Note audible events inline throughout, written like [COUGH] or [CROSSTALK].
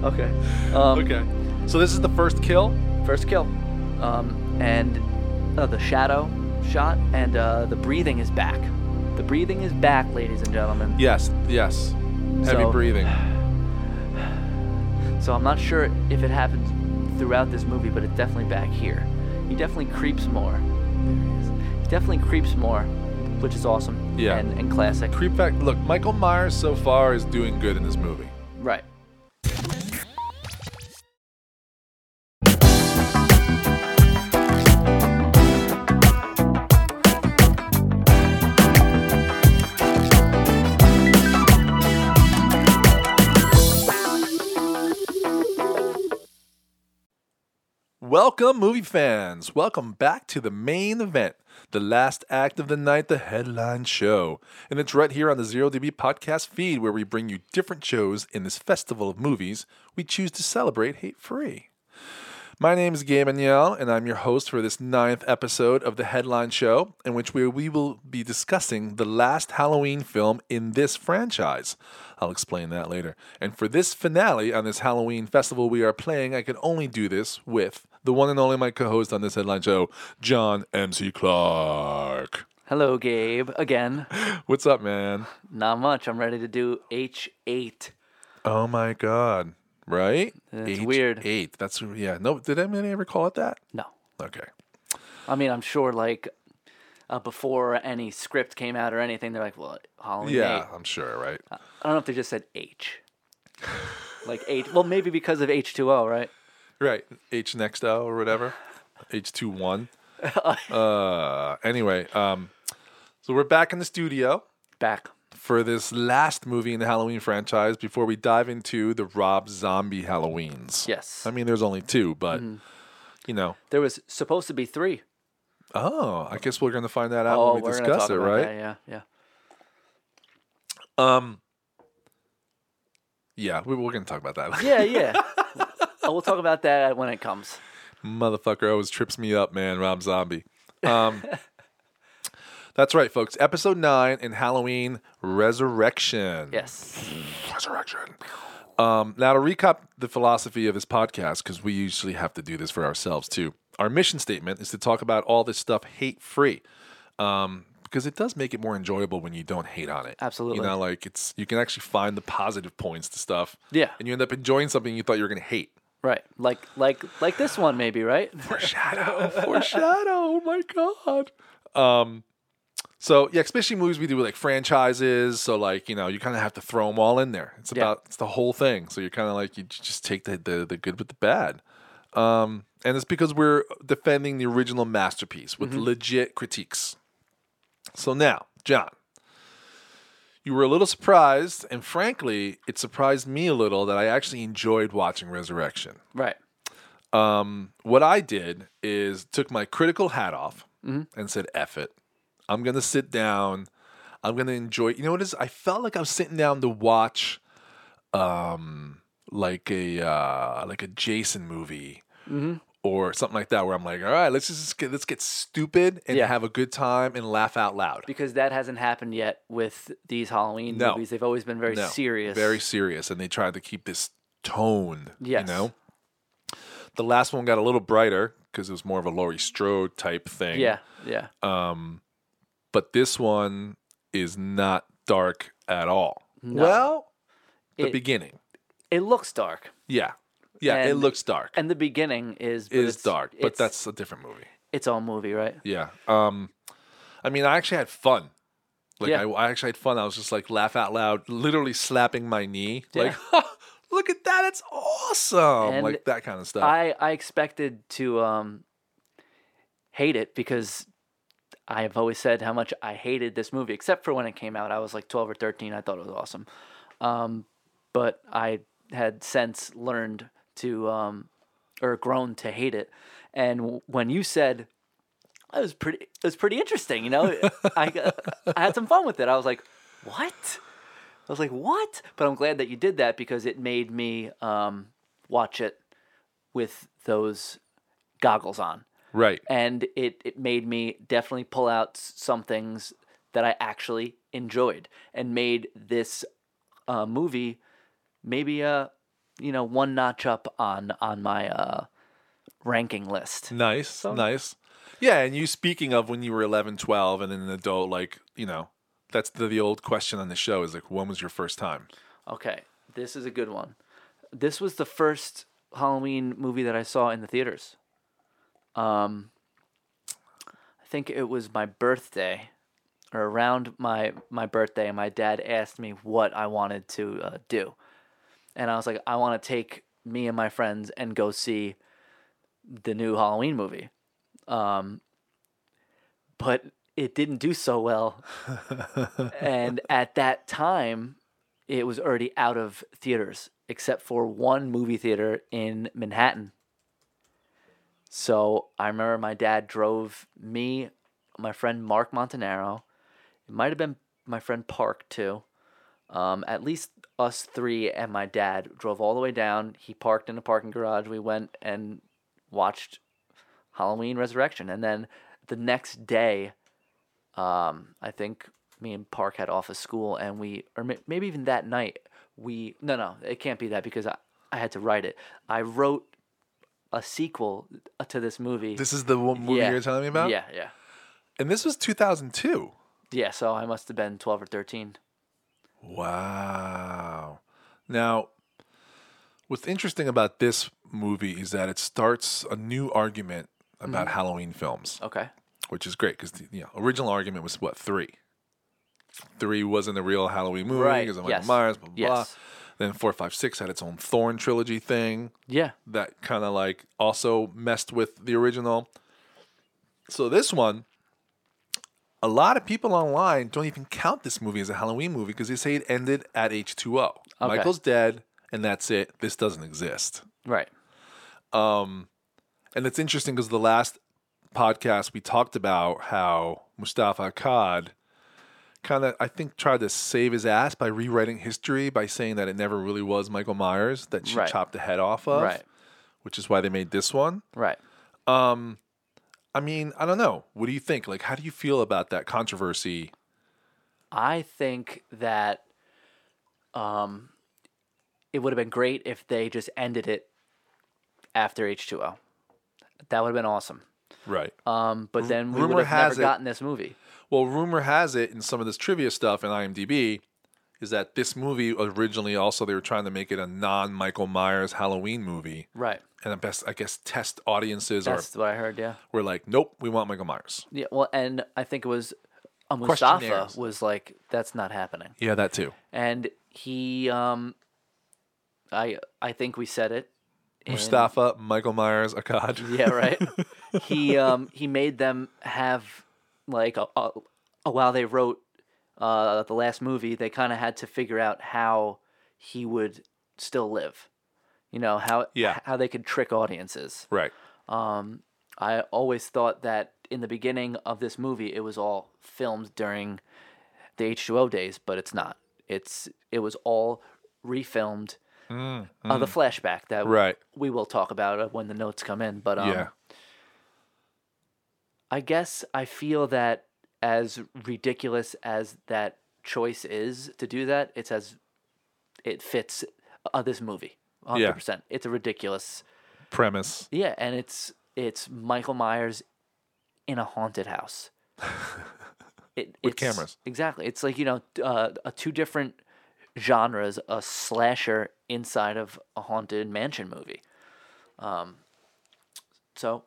[LAUGHS] Okay. Um, Okay. So this is the first kill. First kill. Um, and uh, the shadow shot and uh, the breathing is back. The breathing is back, ladies and gentlemen. Yes. Yes. Heavy So- breathing. [SIGHS] So I'm not sure if it happens throughout this movie, but it's definitely back here. He definitely creeps more. There he is. He definitely creeps more, which is awesome. Yeah. And, and classic. Creep back. Look, Michael Myers so far is doing good in this movie. Welcome, movie fans. Welcome back to the main event, the last act of the night, the headline show. And it's right here on the Zero DB podcast feed where we bring you different shows in this festival of movies we choose to celebrate hate free. My name is Gabe and I'm your host for this ninth episode of the Headline Show, in which we, we will be discussing the last Halloween film in this franchise. I'll explain that later. And for this finale on this Halloween festival we are playing, I can only do this with the one and only my co host on this Headline Show, John MC Clark. Hello, Gabe. Again. [LAUGHS] What's up, man? Not much. I'm ready to do H8. Oh my God. Right? It's weird. Eight. That's, yeah. No, did anybody ever call it that? No. Okay. I mean, I'm sure, like, uh, before any script came out or anything, they're like, well, Halloween Yeah, 8. I'm sure, right? I don't know if they just said H. like H. Well, maybe because of H2O, right? Right. H next O or whatever. H two one. [LAUGHS] Uh anyway, um so we're back in the studio Back. for this last movie in the Halloween franchise before we dive into the Rob Zombie Halloweens. Yes. I mean there's only two, but you know. There was supposed to be three. Oh, I guess we're gonna find that out oh, when we we're gonna discuss talk it, about right? that, Yeah, yeah. Um Yeah, we, we're gonna talk about that. Yeah, yeah. [LAUGHS] [LAUGHS] We'll talk about that when it comes. Motherfucker always trips me up, man. Rob Zombie. Um, [LAUGHS] that's right, folks. Episode nine in Halloween Resurrection. Yes. [SNIFFS] Resurrection. Um, now, to recap the philosophy of this podcast, because we usually have to do this for ourselves too. Our mission statement is to talk about all this stuff hate free, um, because it does make it more enjoyable when you don't hate on it. Absolutely. You know, like it's you can actually find the positive points to stuff. Yeah. And you end up enjoying something you thought you were going to hate. Right. Like like like this one maybe, right? [LAUGHS] Foreshadow. Foreshadow. Oh my god. Um. So yeah, especially movies we do like franchises. So like you know you kind of have to throw them all in there. It's Yeah. about it's the whole thing. So you're kind of like you just take the, the the good with the bad. Um. And it's because we're defending the original masterpiece with legit critiques. So now, John, you were a little surprised, and frankly, it surprised me a little that I actually enjoyed watching Resurrection Right. um, what I did is took my critical hat off Mm-hmm. and said, "F it, I'm gonna sit down. I'm gonna enjoy." You know what it is? I felt like I was sitting down to watch, um, like a uh, like a Jason movie. Mm-hmm. Or something like that, where I'm like, all right, let's just get let's get stupid and Yeah. have a good time and laugh out loud. Because that hasn't happened yet with these Halloween No. movies. They've always been very No, serious. very serious, and they tried to keep this tone. Yes. You know, the last one got a little brighter because it was more of a Laurie Strode type thing. Yeah, yeah. Um, but this one is not dark at all. No. Well, the It- beginning. It looks dark. Yeah. Yeah, it looks dark. And the beginning is is dark, but that's a different movie. its all movie, right? Yeah. Um, I mean, I actually had fun. Like, Yeah. I, I actually had fun. I was just like laugh out loud, literally slapping my knee. Like, [LAUGHS] look at that. It's awesome. And like that kind of stuff. I I expected to um hate it because I have always said how much I hated this movie, except for when it came out. I was like 12 or 13. I thought it was awesome. Um, but I had since learned to, um, or grown to hate it. And when you said, it was pretty, it was pretty interesting, you know, I, I had some fun with it. I was like, what? I was like, what? But I'm glad that you did that because it made me um, watch it with those goggles on right. and it, it made me definitely pull out some things that I actually enjoyed and made this uh, movie maybe a you know, one notch up on on my uh, ranking list. Nice, nice. Yeah, and you speaking of when you were 11, 12 and then an adult, like, you know, that's the, the old question on the show is like, when was your first time? Okay, this is a good one. This was the first Halloween movie that I saw in the theaters. Um, I think it was my birthday, or around my my birthday, and my dad asked me what I wanted to uh, do, and I was like, I want to take me and my friends and go see the new Halloween movie. Um, but it didn't do so well, [LAUGHS] and at that time, it was already out of theaters except for one movie theater in Manhattan. So I remember my dad drove me, my friend Mark Montanaro. It might have been my friend Park too. Um, at least us three and my dad drove all the way down. He parked in a parking garage. We went and watched Halloween Resurrection, and then the next day, um, I think me and Park had off of school, and we, or maybe even that night, we, no, no, it can't be that because I, I had to write it. I wrote a sequel to this movie. This is the one movie Yeah. you're telling me about? Yeah, yeah, And this was 2002. yeah. So I must have been twelve or thirteen. Wow. Now, what's interesting about this movie is that it starts a new argument about Mm-hmm. Halloween films, Okay. which is great because the you know, original argument was what three. Three wasn't a real Halloween movie Right, because of Michael yes, Myers, blah blah. blah. yes. Then four, five, six had its own Thorn trilogy thing Yeah. that kind of like also messed with the original. So this one, a lot of people online don't even count this movie as a Halloween movie because they say it ended at H two O. Okay. Michael's dead, and that's it. This doesn't exist. Right. Um, And it's interesting because the last podcast we talked about how Moustapha Akkad kind of, I think, tried to save his ass by rewriting history by saying that it never really was Michael Myers that she Right. chopped the head off of, Right. which is why they made this one. Right. Um, I mean, I don't know. What do you think? Like, how do you feel about that controversy? I think that um, it would have been great if they just ended it after H2O. That would have been awesome. Right. Um, but then we rumor would have has never it- gotten this movie. Well, rumor has it in some of this trivia stuff in IMDb is that this movie originally also they were trying to make it a non-Michael Myers Halloween movie, Right. and I best I guess test audiences That's what I heard. Yeah. We're like, nope, we want Michael Myers. Yeah. Well, and I think it was uh, Moustapha was like, "That's not happening," Yeah, that too. and he, um, I, I think we said it. Moustapha, Michael Myers, Akkad. [LAUGHS] Yeah, right. [LAUGHS] he um he made them have like a, a, a while they wrote uh the last movie, they kind of had to figure out how he would still live. You know how Yeah. how they could trick audiences. right. Um, I always thought that in the beginning of this movie, it was all filmed during the H two O days, but it's not. It's it was all refilmed. Uh, the flashback that Mm, Right. we will talk about uh, when the notes come in. But um, yeah. I guess I feel that as ridiculous as that choice is to do that, it's as it fits uh, this movie. 100%. Yeah. It's a ridiculous. Premise. Yeah, and it's it's Michael Myers in a haunted house. [LAUGHS] It, With cameras. Exactly. It's like, you know, uh, a two different genres, a slasher inside of a haunted mansion movie. Um, so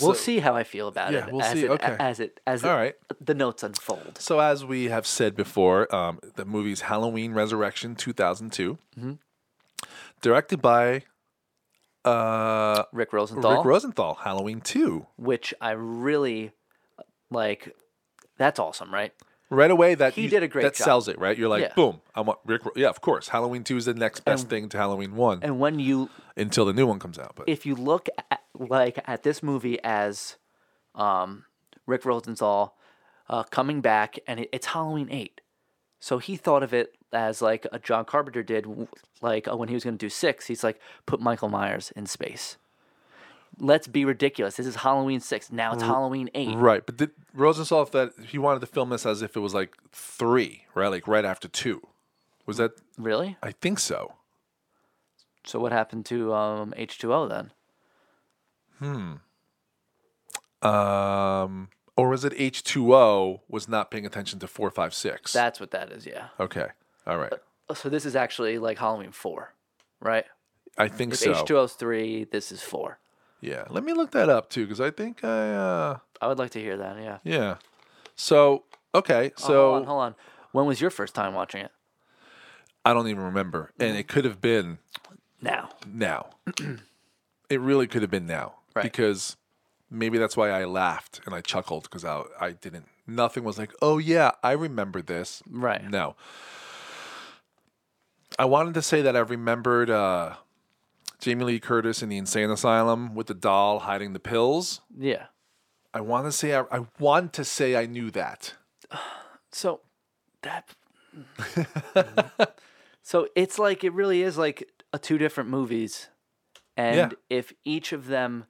we'll So- see how I feel about Yeah, it we'll as see. it Okay. as it as All it- right. the notes unfold. So, as we have said before, um, the movie's Halloween Resurrection 2002, Mm-hmm. directed by uh, Rick Rosenthal, Rick Rosenthal, Halloween 2. which I really like. That's awesome, right? Right away, that He you- did a great that job. sells it, right? You're like, Yeah. boom, I want Rick. Ro- Yeah, of course. Halloween 2 is the next best thing to Halloween 1 And when you until the new one comes out. But if you look at like at this movie as um, Rick Rosenthal uh, coming back, and it, it's Halloween eight, so he thought of it as like a John Carpenter did, w- like uh, when he was going to do six. He's like, put Michael Myers in space. Let's be ridiculous. This is Halloween six. Now it's Halloween eight. right, but did Rosenthal that he wanted to film this as if it was like three, right? Like right after two. Was that? Really? I think so. So what happened to um, H2O then? Hmm. Um, or was it H2O was not paying attention to 456? That's what that is, yeah. okay. All right. So this is actually like Halloween 4, right? I think If so. H2O's 3, this is 4. Yeah. Let me look that up too because I think I uh I would like to hear that, yeah. yeah. So, okay. Oh, So hold on, hold on. When was your first time watching it? I don't even remember. And it could have been Now. now. [CLEARS THROAT] it really could have been now Right. because maybe that's why I laughed and I chuckled because I I didn't nothing was like, "Oh yeah, I remember this." Right. No. I wanted to say that I remembered uh, Jamie Lee Curtis in the insane asylum with the doll hiding the pills. Yeah. I want to say I, I want to say I knew that. [SIGHS] So that [LAUGHS] So it's like it really is like a two different movies. And Yeah. if each of them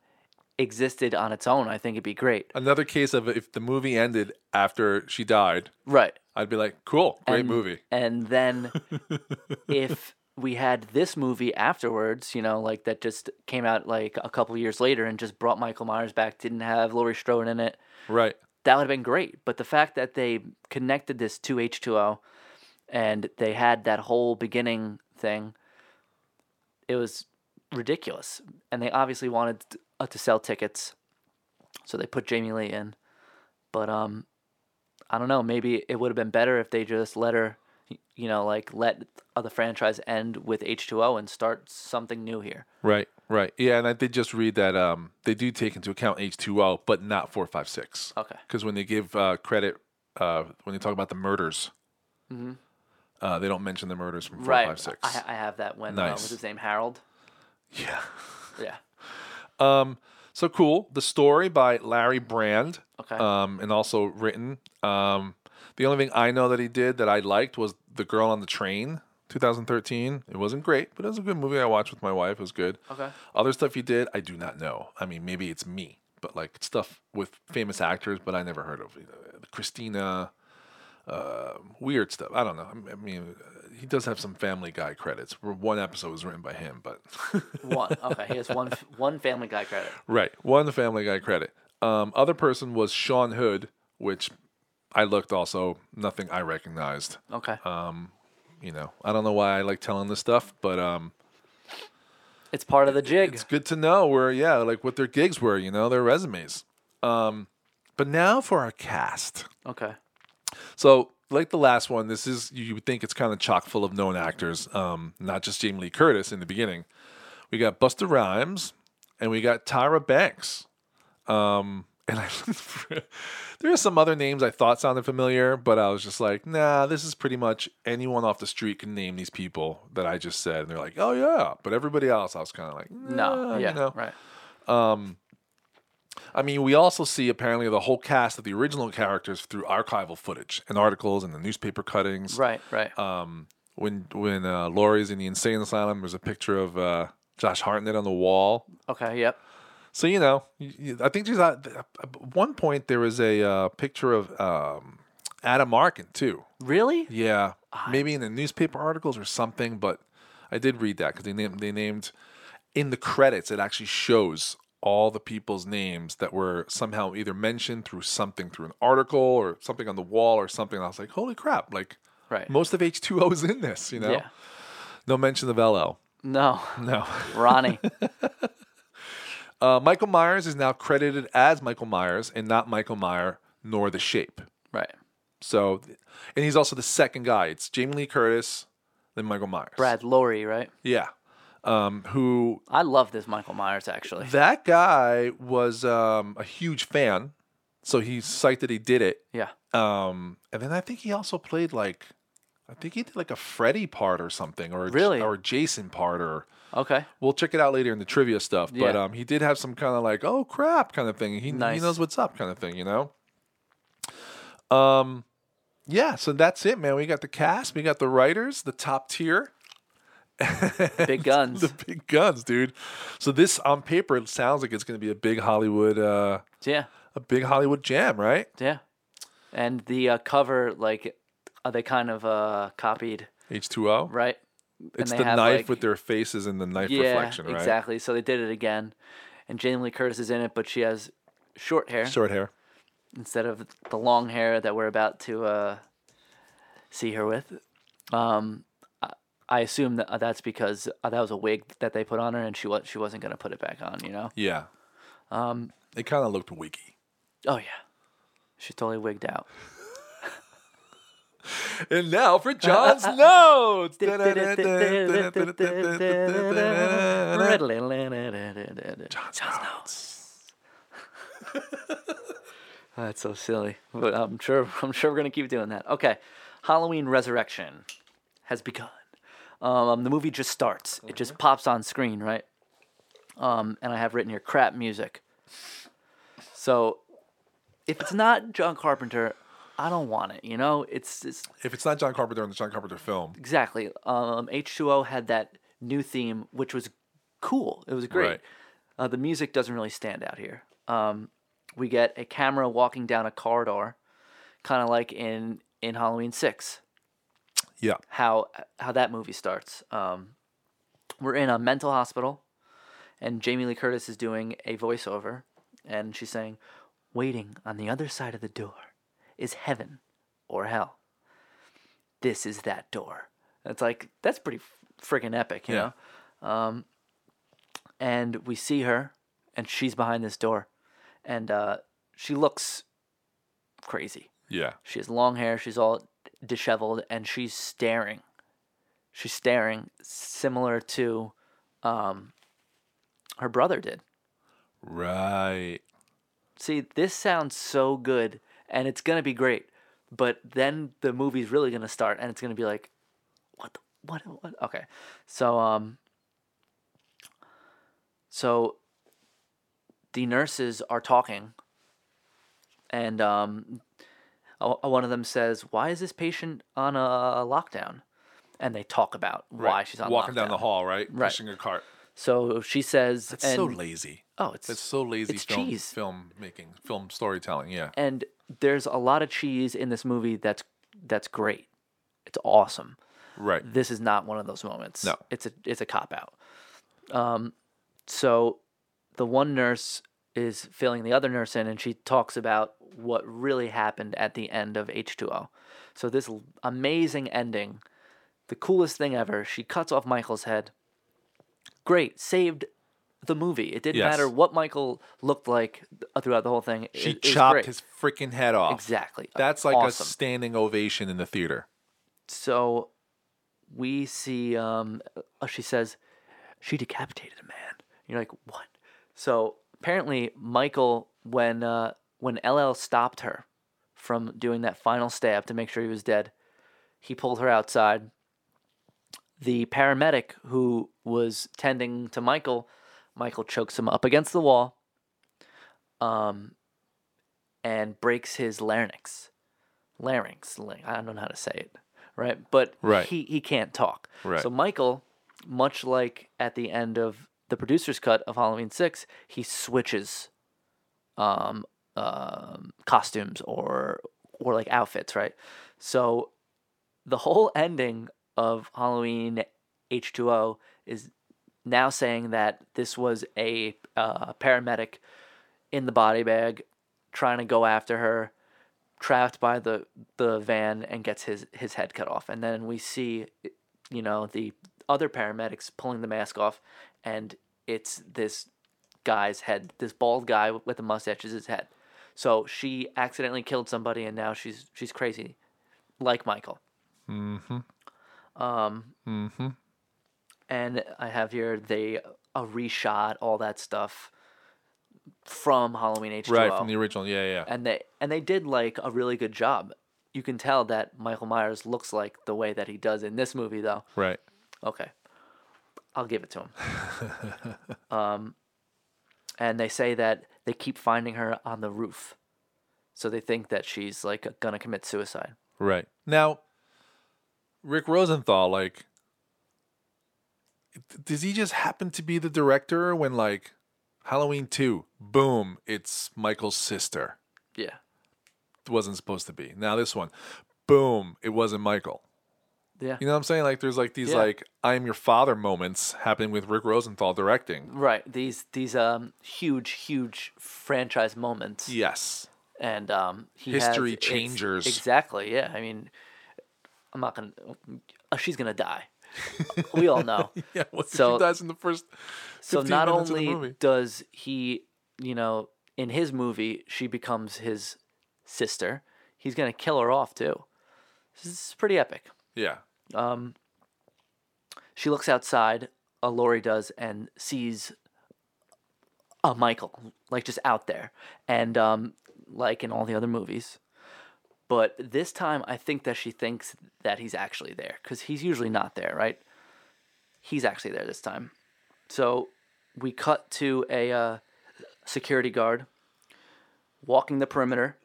existed on its own, I think it'd be great. Another case of if the movie ended after she died, Right. I'd be like, "Cool, great and, movie." And then [LAUGHS] if we had this movie afterwards, you know, like that just came out like a couple years later and just brought Michael Myers back, didn't have Laurie Strode in it, Right. that would have been great. But the fact that they connected this to H2O and they had that whole beginning thing, it was ridiculous. And they obviously wanted uh, to sell tickets, so they put Jamie Lee in. But um, I don't know. Maybe it would have been better if they just let her, you know, like let uh, the franchise end with H2O and start something new here. Right. Right. Yeah, and I did just read that um, they do take into account H2O, but not 456. Okay. Because when they give uh, credit, uh, when they talk about the murders, uh, they don't mention the murders from Mm-hmm. Right. 456. I, I have that when uh, Nice. what's his name Harold. yeah. [LAUGHS] Yeah. Um, so cool. The story by Larry Brand. Okay. Um, and also written. Um, the only thing I know that he did that I liked was The Girl on the Train, 2013. It wasn't great, but it was a good movie I watched with my wife. It was good. Okay. Other stuff he did, I do not know. I mean, maybe it's me, but like stuff with famous actors, but I never heard of. Christina, uh, weird stuff. I don't know. I mean, he does have some Family Guy credits. One episode was written by him, but [LAUGHS] One. Okay. He has one one Family Guy credit. right, one Family Guy credit. Um, other person was Sean Hood, which I looked also nothing I recognized. Okay. Um, You know, I don't know why I like telling this stuff, but um, it's part of the jig. it's good to know where yeah like what their gigs were you know their resumes um but now for our cast Okay. so like the last one this is you would think it's kind of chock full of known actors um not just jamie lee curtis in the beginning we got busta rhymes and we got tyra banks um and I, [LAUGHS] there are some other names I thought sounded familiar, but I was just like, nah, this is pretty much anyone off the street can name these people that I just said. And they're like, oh, yeah. But everybody else, I was kind of like, No. nah, yeah. You know? Right. I mean, we also see apparently the whole cast of the original characters through archival footage and articles and the newspaper cuttings. Right. Right. Um, when when uh, Laurie's in the insane asylum, there's a picture of uh, Josh Hartnett on the wall. okay. Yep. So you know, I think there's at one point there was a uh, picture of um, Adam Arkin too. Really? Yeah, maybe in the newspaper articles or something, but I did read that because they named they named in the credits. It actually shows all the people's names that were somehow either mentioned through something through an article or something on the wall or something. And I was like, holy crap! Like Right. most of H two O is in this. You know, Yeah. no mention of LL. No. No. [LAUGHS] Ronnie. [LAUGHS] Uh, Michael Myers is now credited as Michael Myers and not Michael Meyer nor The Shape. right. So, and he's also the second guy. It's Jamie Lee Curtis, then Michael Myers. Brad Loree. Right. Yeah. Um, who I love this Michael Myers actually. that guy was um, a huge fan. So he's psyched that he did it. Yeah. Um, and then I think he also played like, I think he did like a Freddy part or something, or a, Really? or a Jason part, or Okay. we'll check it out later in the trivia stuff. But Yeah. um, he did have some kind of like, oh crap, kind of thing. He he knows what's up, kind of thing. You know. Um, yeah. So that's it, man. We got the cast, we got the writers, the top tier, [LAUGHS] Big guns. the big guns, dude. So this on paper, it sounds like it's going to be a big Hollywood, uh, yeah. a big Hollywood jam, right? Yeah. And the uh, cover, like, uh, they kind of uh, copied, H two O. right? It's the have, knife like- with their faces in the knife yeah, reflection, right? exactly. So they did it again, and Jamie Lee Curtis is in it, but she has short hair Short hair. instead of the long hair that we're about to uh, see her with. Um, I, assume that uh, that's because uh, that was a wig that they put on her, and she was she wasn't gonna put it back on. You know? Yeah. Um, it kind of looked wiggy. Oh yeah, she's totally wigged out. And now for uh, uh, uh, [LAUGHS] John's notes. John's notes. [LAUGHS] That's so silly, but I'm sure [LAUGHS] I'm sure we're gonna keep doing that. Okay, Halloween Resurrection has begun. Um, the movie just starts. It just mm-hmm. pops on screen, right? Um, and I have written here crap music. So, if it's not John Carpenter, I don't want it. You know, it's, it's If it's not John Carpenter in the John Carpenter film, Exactly. Um, H2O had that new theme, which was cool. It was great. Right. Uh, the music doesn't really stand out here. Um, we get a camera walking down a corridor, kind of like in in Halloween Six. yeah. How how that movie starts. Um, we're in a mental hospital, and Jamie Lee Curtis is doing a voiceover, and she's saying, "Waiting on the other side of the door is heaven or hell. This is that door." It's like that's pretty freaking epic, you Yeah. know. Um, and we see her, and she's behind this door, and uh, she looks crazy. Yeah. She has long hair. She's all disheveled, and she's staring. She's staring, similar to um, her brother did. Right. See, this sounds so good, and it's gonna be great. But then the movie's really gonna start, and it's gonna be like, what, the, what, what? Okay, so um, so the nurses are talking, and um, one of them says, "Why is this patient on a lockdown?" And they talk about why she's on lockdown. walking down the hall, right? Right. Pushing a cart. So she says, That's and, so lazy. Oh, it's It's so lazy it's film cheese. film making, film storytelling, yeah. and there's a lot of cheese in this movie that's that's great. It's awesome. Right. This is not one of those moments. No. It's a it's a cop out. Um so the one nurse is filling the other nurse in and she talks about what really happened at the end of H2O. So this amazing ending, the coolest thing ever. She cuts off Michael's head. Great, saved the movie. It didn't Yes. matter what Michael looked like throughout the whole thing. She It- it was chopped great. his freaking head off. Exactly. That's like Awesome. a standing ovation in the theater. So we see um uh, she says she decapitated a man. You're like, "What?" So apparently Michael when uh when LL stopped her from doing that final stab to make sure he was dead, he pulled her outside. The paramedic who was tending to Michael, Michael chokes him up against the wall. Um and breaks his larynx. Larynx, I don't know how to say it right? But Right. he he can't talk. Right. So Michael, much like at the end of the producer's cut of Halloween Six, he switches um, um costumes or or like outfits, right? So the whole ending of Halloween H2O is now saying that this was a uh, paramedic in the body bag trying to go after her trapped by the the van and gets his his head cut off and then we see you know the other paramedics pulling the mask off and it's this guy's head this bald guy with a mustache is his head so she accidentally killed somebody and now she's she's crazy like michael Mm-hmm. um Mm-hmm. And i have here they a reshot all that stuff from halloween h2o Right, from the original. Yeah, yeah. and they and they did like a really good job. You can tell that Michael Myers looks like the way that he does in this movie, though. Right. Okay, I'll give it to him. [LAUGHS] um, and they say that they keep finding her on the roof, so they think that she's like gonna commit suicide. Right. Now, Rick Rosenthal, like, does he just happen to be the director when, like, Halloween 2, boom, it's Michael's sister? Yeah, It wasn't supposed to be. Now, this one, boom, it wasn't Michael. Yeah. You know what I'm saying? Like there's like these Yeah. like I am your father moments happening with Rick Rosenthal directing. Right. These these um huge huge franchise moments. Yes. And um he History has, changers. Exactly. Yeah. I mean, I'm not gonna. Uh, she's gonna die. We all know. [LAUGHS] Yeah. Well, So- she dies in the first. So not minutes of the only does he, you know, in his movie, she becomes his sister. He's gonna kill her off too. This is pretty epic. Yeah. Um, she looks outside. A Laurie does and sees a Michael like just out there, and um, like in all the other movies. But this time, I think that she thinks that he's actually there because he's usually not there, right? He's actually there this time. So we cut to a uh, security guard walking the perimeter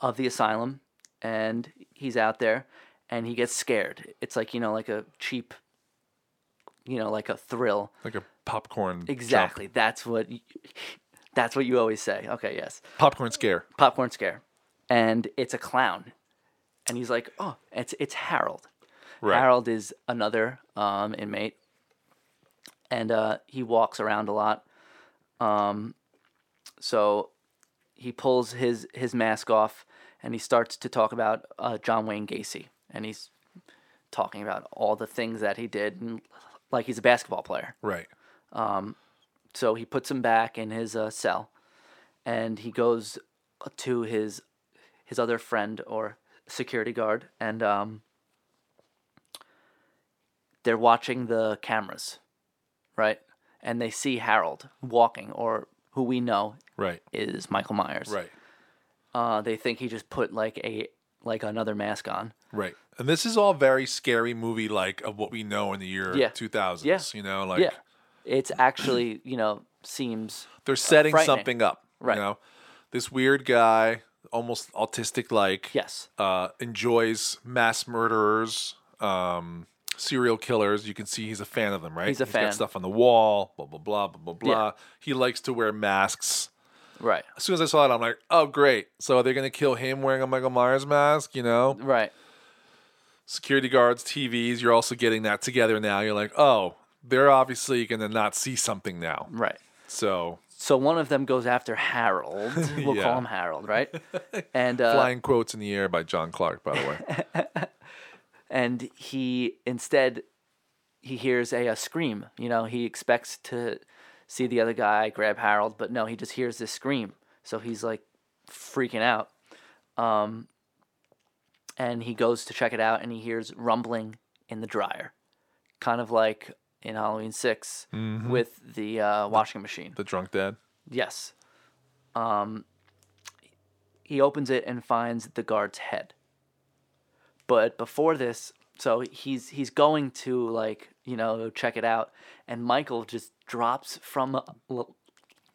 of the asylum, and he's out there, and he gets scared. It's like you know, like a cheap, you know, like a thrill. Like a popcorn. jump. Exactly. That's what. y that's what you always say. Okay. Yes. Popcorn scare. Popcorn scare, and it's a clown, and he's like, oh, it's it's Harold. Right. Harold is another um, inmate, and uh, he walks around a lot. Um, so he pulls his his mask off, and he starts to talk about uh, John Wayne Gacy, and he's talking about all the things that he did, and like he's a basketball player. Right. So he puts him back in his uh, cell, and he goes to his his other friend or security guard, and um, they're watching the cameras, right? And they see Harold walking, or who we know Right. is Michael Myers. Right. Uh, they think he just put like a like another mask on. Right. And this is all very scary movie like of what we know in the year Yeah. 2000s. Yeah. You know, like yeah, it's actually you know seems they're setting something up. Right. You know, this weird guy, almost autistic like, yes, uh, enjoys mass murderers, um, serial killers. You can see he's a fan of them, right? He's a got fan. stuff on the wall, blah, blah, blah, blah, blah, Yeah. blah. He likes to wear masks. right, As soon as I saw it, I'm like, oh, great. So they're to kill him wearing a Michael Myers mask? You know? right, security guards, TVs, you're also getting that together now. You're like, oh, they're obviously going to not see something now. right. So, So one of them goes after Harold. [LAUGHS] We'll Yeah. call him Harold, right? [LAUGHS] And uh, flying quotes in the air by John Clark, by the way. [LAUGHS] and he instead he hears a, a scream. You know, he expects to see the other guy grab Harold, but no, he just hears this scream. So he's like freaking out. Um, and he goes to check it out, and he hears rumbling in the dryer, kind of like in Halloween 6 with the uh, washing machine. the drunk dad. Yes. Um, he opens it and finds the guard's head. But before this, so he's he's going to like you know check it out, and Michael just drops from a-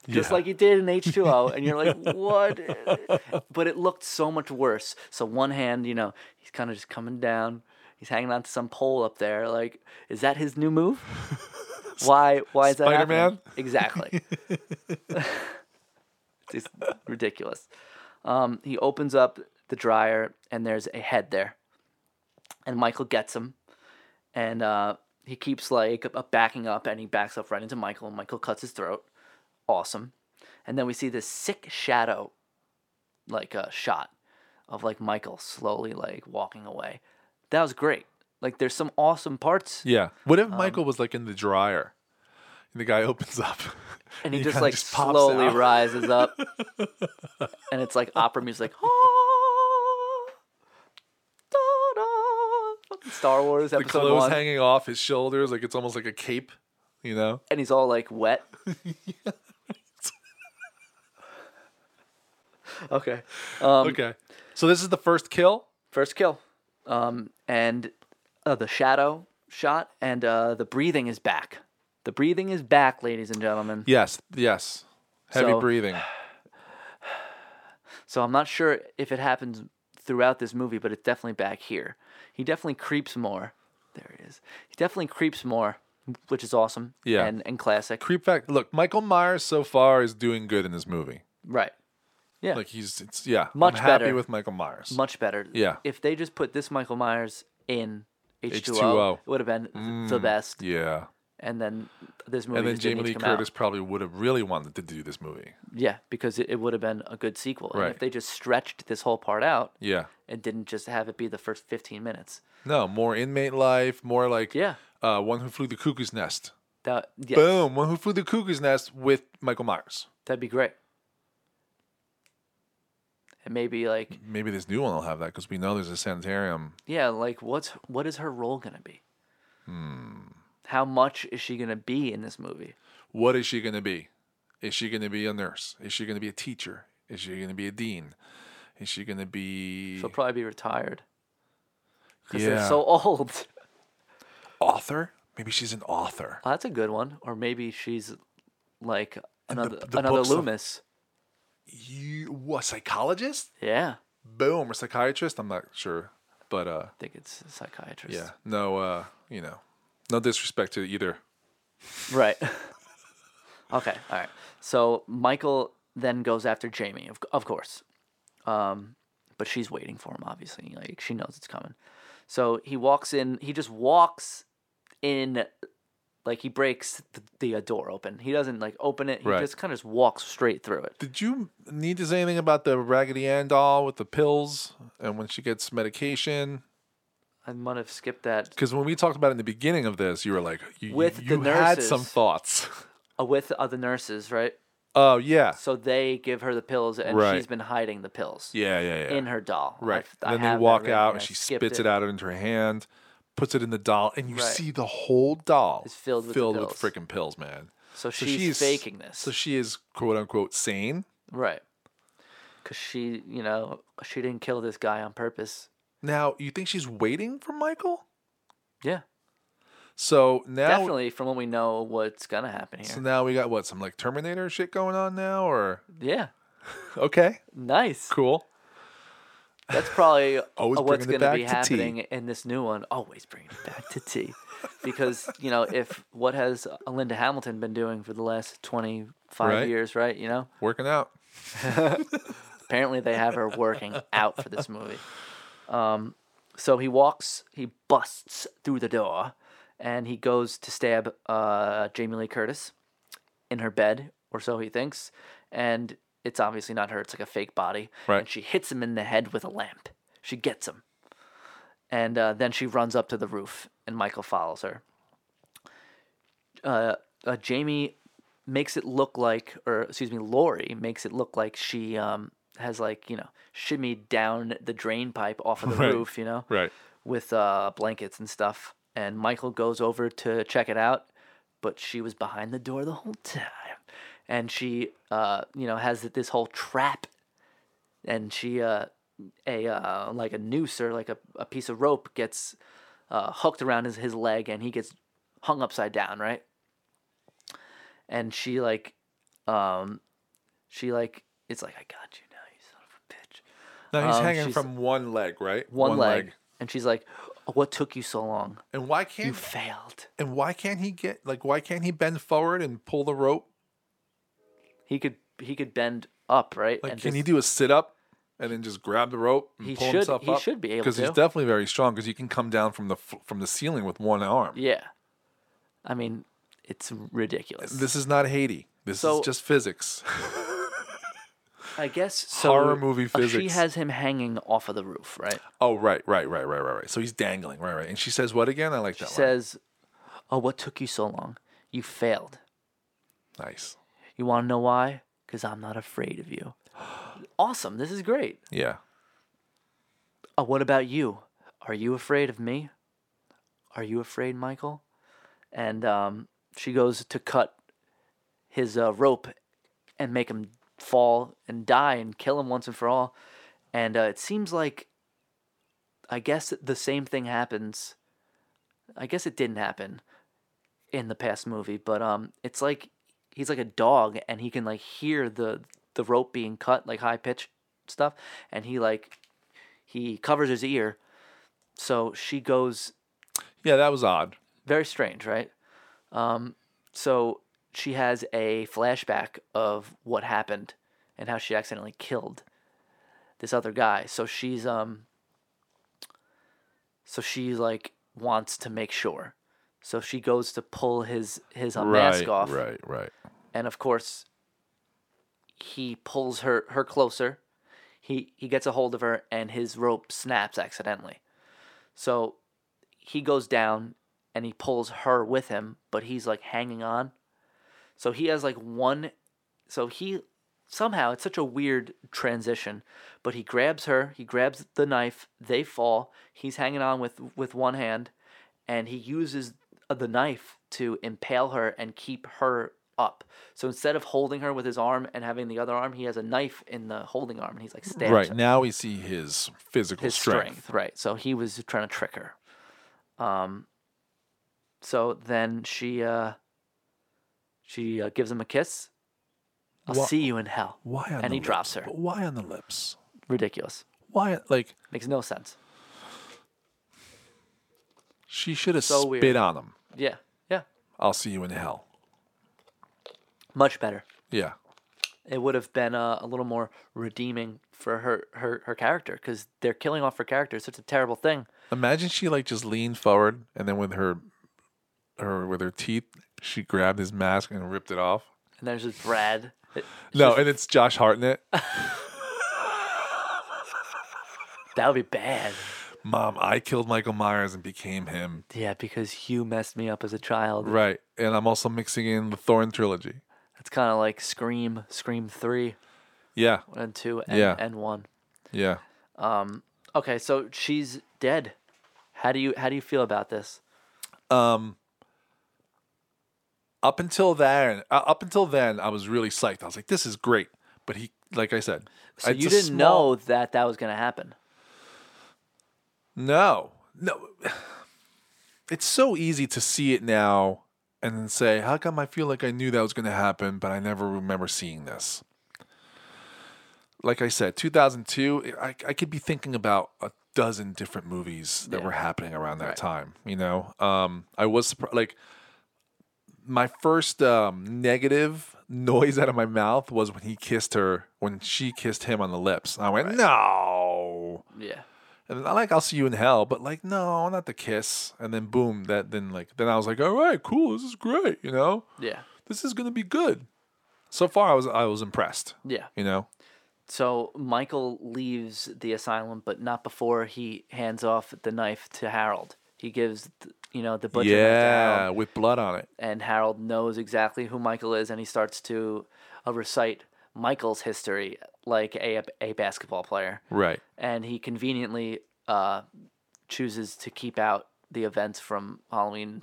just Yeah. like he did in H two O, [LAUGHS] and you're like, what? but it looked so much worse. So one hand, you know, he's kind of just coming down. He's hanging on to some pole up there. Like, is that his new move? [LAUGHS] Why? Why is that happening? Spider-Man? Exactly. [LAUGHS] it's ridiculous. Um, he opens up the dryer and there's a head there, and Michael gets him, and uh, he keeps like uh, backing up, and he backs up right into Michael. and Michael cuts his throat. Awesome, and then we see this sick shadow, like a shot of like Michael slowly like walking away. That was great. Like there's some awesome parts, Yeah. What if Um, Michael was like in the dryer? And the guy [LAUGHS] opens up. and he, just kinda like pops slowly out. rises up, [LAUGHS] and it's like opera music. Fucking Star Wars the episode clothes one, hanging off his shoulders, like it's almost like a cape, you know? and he's all like wet. [LAUGHS] okay. Um, okay. So this is the first kill? First kill, um, and uh, the shadow shot, and uh, the breathing is back. The breathing is back, ladies and gentlemen. Yes. Yes. Heavy So- breathing. [SIGHS] So I'm not sure if it happens throughout this movie, but it's definitely back here. He definitely creeps more. There he is. He definitely creeps more, which is awesome. Yeah. And and classic. Creep fact. Look, Michael Myers so far is doing good in this movie. Right. Yeah. Like he's it's yeah. Much I'm happy better. with Michael Myers. Much better. Yeah. If they just put this Michael Myers in H2O. H2O. It would have been the best. Yeah. And then this movie And then just didn't Jamie need Lee to come out. Curtis probably would have really wanted to do this movie. Yeah, because it, it would have been a good sequel. And Right. if they just stretched this whole part out Yeah. and didn't just have it be the first 15 minutes. No, more inmate life, more like Yeah. uh, One Who Flew the Cuckoo's Nest. That yeah, Boom, One Who Flew the Cuckoo's Nest with Michael Myers. that'd be great. And maybe like Maybe this new one will have that because we know there's a sanitarium. yeah, like what's what is her role going to be? Hmm. How much is she going to be in this movie? What is she going to be? Is she going to be a nurse? Is she going to be a teacher? Is she going to be a dean? Is she going to be She'll probably be retired. Because Yeah. they're so old. [LAUGHS] author? Maybe she's an author. Oh, that's a good one. Or maybe she's like another the another books of- Loomis. You what? Psychologist? Yeah, Boom, or psychiatrist? I'm not sure, but uh, I think it's a psychiatrist. yeah, no, uh, you know, no disrespect to either. Right. [LAUGHS] okay. All right. So Michael then goes after Jamie, of, of course. Um, but she's waiting for him, obviously. Like she knows it's coming. So he walks in. He just walks in, like he breaks the, the uh, door open. He doesn't like open it. He Right. just kind of just walks straight through it. Did you need to say anything about the Raggedy Ann doll with the pills and when she gets medication? I might have skipped that. Because when we talked about it in the beginning of this, you were like, you, With you, the you had some nurses. thoughts. Uh, with other nurses, right? Oh yeah, So they give her the pills, and Right. she's been hiding the pills yeah, yeah, yeah. in her doll. right. I- I and then have they that walk written out here. and she skipped spits it. out into her hand, puts it in the doll, and you Right. see the whole doll It's filled with the filled with pills. freaking pills, man. So she's faking this. So she is quote unquote sane. Right. Because she, you know, she didn't kill this guy on purpose. Now, you think she's waiting for Michael? Yeah. So now, Definitely from what we know what's going to happen here. so now we got what some like Terminator shit going on now, or yeah. [LAUGHS] okay, Nice. cool. That's probably Always uh, what's going to be to tea. happening in this new one. Always bringing it back to tea. Because, you know, if what has Linda Hamilton been doing for the last 25 Right. years, right? You know, Working out. [LAUGHS] [LAUGHS] apparently they have her working out for this movie. Um, so he walks, he busts through the door, and he goes to stab uh, Jamie Lee Curtis in her bed, or so he thinks. And it's obviously not her; it's like a fake body. Right. And she hits him in the head with a lamp. She gets him, and uh, then she runs up to the roof, and Michael follows her. Uh, uh, Jamie makes it look like, or excuse me, Laurie makes it look like she um, has like you know shimmied down the drain pipe off of the [LAUGHS] Right. roof, you know, Right. with uh, blankets and stuff. And Michael goes over to check it out, but she was behind the door the whole time, and she uh, you know has this whole trap, and she uh, a uh, like a noose or like a, a piece of rope gets uh, hooked around his, his leg, and he gets hung upside down, right? and she like um she like it's like I got you now, you son of a bitch. Now he's Um, hanging from one leg, right? One, leg. And she's like, "Oh, "What took you so long? And why can't you failed." and why can't he get like why can't he bend forward and pull the rope? He could he could bend up, right? Like, and can he do a sit up and then just grab the rope and He pull should- himself he up? should be able to. because he's definitely very strong. Because he can come down from the from the ceiling with one arm. Yeah. I mean, it's ridiculous. This is not Haiti. This So- is just physics. I guess so. Horror movie uh, She has him hanging off of the roof, right? oh right, right, right, right, right, right. So he's dangling, right, right. And she says what again? I like She that. She says, "Oh, what took you so long? You failed. nice. You want to know why? Because I'm not afraid of you." [GASPS] awesome. This is great. Yeah. Oh, what about you? Are you afraid of me? Are you afraid, Michael? And um, she goes to cut his uh, rope and make him fall and die and kill him once and for all. And uh, it seems like, I guess the same thing happens. I guess it didn't happen in the past movie, but um, it's like he's like a dog and he can like hear the the rope being cut, like high pitch stuff, and he like he covers his ear. So she goes Yeah, that was odd. very strange, right? Um, so she has a flashback of what happened and how she accidentally killed this other guy. So she's um so she's like wants to make sure. So she goes to pull his his uh, right, mask off, right, right. and of course, he pulls her her closer. He he gets a hold of her, and his rope snaps accidentally. So he goes down, and he pulls her with him, but he's like hanging on. So he has like one. So he somehow it's such a weird transition, but he grabs her. He grabs the knife. They fall. He's hanging on with with one hand, and he uses the knife to impale her and keep her up. So instead of holding her with his arm and having the other arm, he has a knife in the holding arm, and he's like stabs Right her. now we see his physical his strength. strength. Right. So he was trying to trick her. Um. So then she uh. She uh, gives him a kiss. I'll Wha- see you in hell. Why on And the he drops her. But why on the lips? Ridiculous. Why like Makes no sense. she should have So spit weird. on him. Yeah. Yeah. I'll see you in hell. Much better. Yeah. It would have been uh, a little more redeeming for her her, her character because they're killing off her character. It's such a terrible thing. Imagine she like just leaned forward and then with her her with her teeth she grabbed his mask and ripped it off. And there's just Brad. It- No, and it's Josh Hartnett. [LAUGHS] that would be bad. Mom, I killed Michael Myers and became him. Yeah, because you messed me up as a child. Right. And I'm also mixing in the Thorn trilogy. It's kind of like Scream, Scream three Yeah. and two and, Yeah. and one. Yeah. Um Okay, so she's dead. How do you how do you feel about this? Um up until then, uh, up until then, I was really psyched. I was like, "This is great." But he, like I said, So you didn't small- know that that was going to happen. No, no. [SIGHS] It's so easy to see it now and then say, "How come I feel like I knew that was going to happen, but I never remember seeing this?" Like I said, 2002. I, I could be thinking about a dozen different movies that Yeah. were happening around that Right. time. You know, um, I was like, my first um, negative noise out of my mouth was when he kissed her, when she kissed him on the lips. I went, "No." Yeah. And I like I'll see you in hell, but like no, not the kiss. And then boom, that then like then I was like, all right, cool, this is great, you know, Yeah. this is gonna be good. So far, I was I was impressed, Yeah. you know. So Michael leaves the asylum, but not before he hands off the knife to Harold. He gives, you know, the butcher knife yeah, with blood on it. and Harold knows exactly who Michael is, and he starts to uh, recite Michael's history like a a basketball player. Right. and he conveniently uh, chooses to keep out the events from Halloween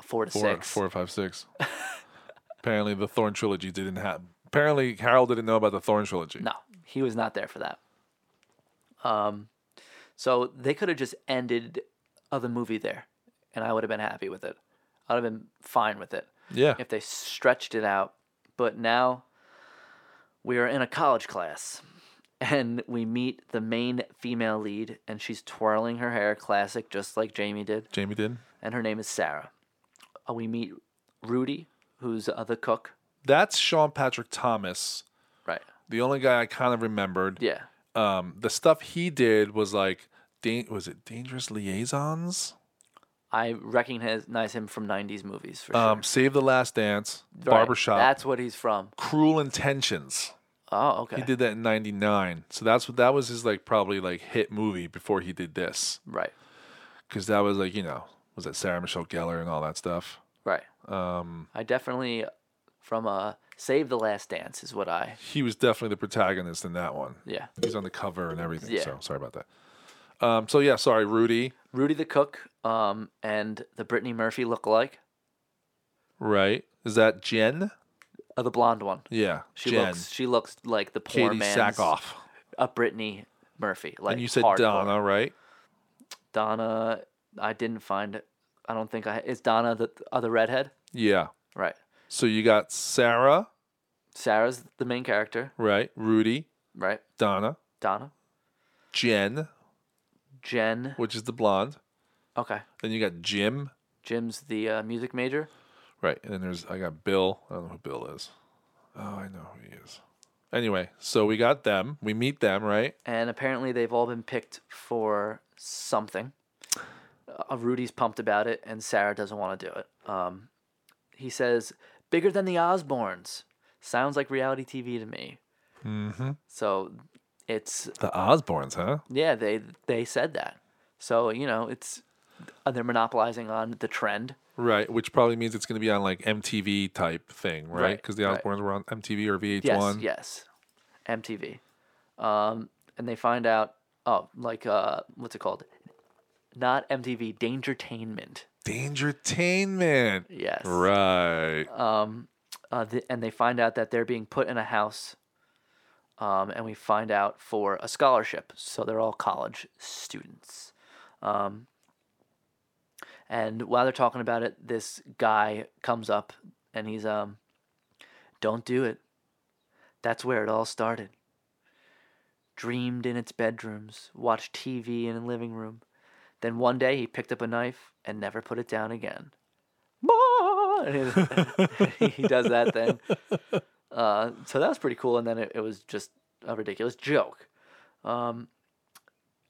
four to Four, six. four, five, six. [LAUGHS] Apparently, the Thorn trilogy didn't have. Apparently, Harold didn't know about the Thorn trilogy. No, he was not there for that. Um, so they could have just ended uh, the movie there, and I would have been happy with it. I'd have been fine with it Yeah. if they stretched it out. But now we are in a college class, and we meet the main female lead, and she's twirling her hair, classic, just like Jamie did. Jamie did. and her name is Sarah. Uh, we meet Rudy, who's uh, the cook. That's Sean Patrick Thomas, Right. the only guy I kind of remembered. Yeah. Um, the stuff he did was like, dan- was it Dangerous Liaisons? I recognize him from 90s movies for sure. Um, Save the Last Dance, Right, Barbershop, That's what he's from. Cruel Intentions. Oh, okay. He did that in '99, so that's what that was his like probably like hit movie before he did this, Right. because that was like you know was that Sarah Michelle Gellar and all that stuff. Right. Um, I definitely, from uh, Save the Last Dance is what I, he was definitely the protagonist in that one. yeah. He's on the cover and everything. Yeah. So sorry about that. Um, so yeah, sorry, Rudy. Rudy the cook um, and the Brittany Murphy look-alike, Right? Is that Jen? uh, the blonde one. Yeah, She Jen. looks she looks like the poor Katee man's Sackhoff. uh, Brittany Murphy. Like and you said hardcore. Donna, right? Donna, I didn't find it. I don't think I. Is Donna the other redhead? Yeah. Right. So you got Sarah, Sarah's the main character, right? Rudy, right? Donna, Donna, Jen, Jen. which is the blonde. Okay. Then you got Jim, Jim's the uh, music major. right? And then there's I got Bill. I don't know who Bill is. Oh, I know who he is. Anyway, so we got them. We meet them, right? And apparently they've all been picked for something. Uh, Rudy's pumped about it, and Sarah doesn't want to do it. Um, he says, "Bigger than the Osbournes." Sounds like reality TV to me. Mm-hmm. So it's The Osbournes, huh? yeah, they they said that. So you know, it's they're monopolizing on the trend. Right, which probably means it's going to be on like MTV type thing, right? Right, Because the right. Osbournes were on MTV or VH1. Yes, yes, MTV. Um, and they find out, oh, like uh, what's it called? Not MTV, Dangertainment. Dangertainment. Yes. Right. Um, uh, th- and they find out that they're being put in a house. Um, and we find out for a scholarship, so they're all college students. Um, and while they're talking about it, this guy comes up and he's um, don't do it. That's where it all started. Dreamed in its bedrooms, watched TV in a living room. Then one day he picked up a knife and never put it down again. [LAUGHS] He, he does that thing. Uh, so that was pretty cool. And then it, it was just a ridiculous joke. Um,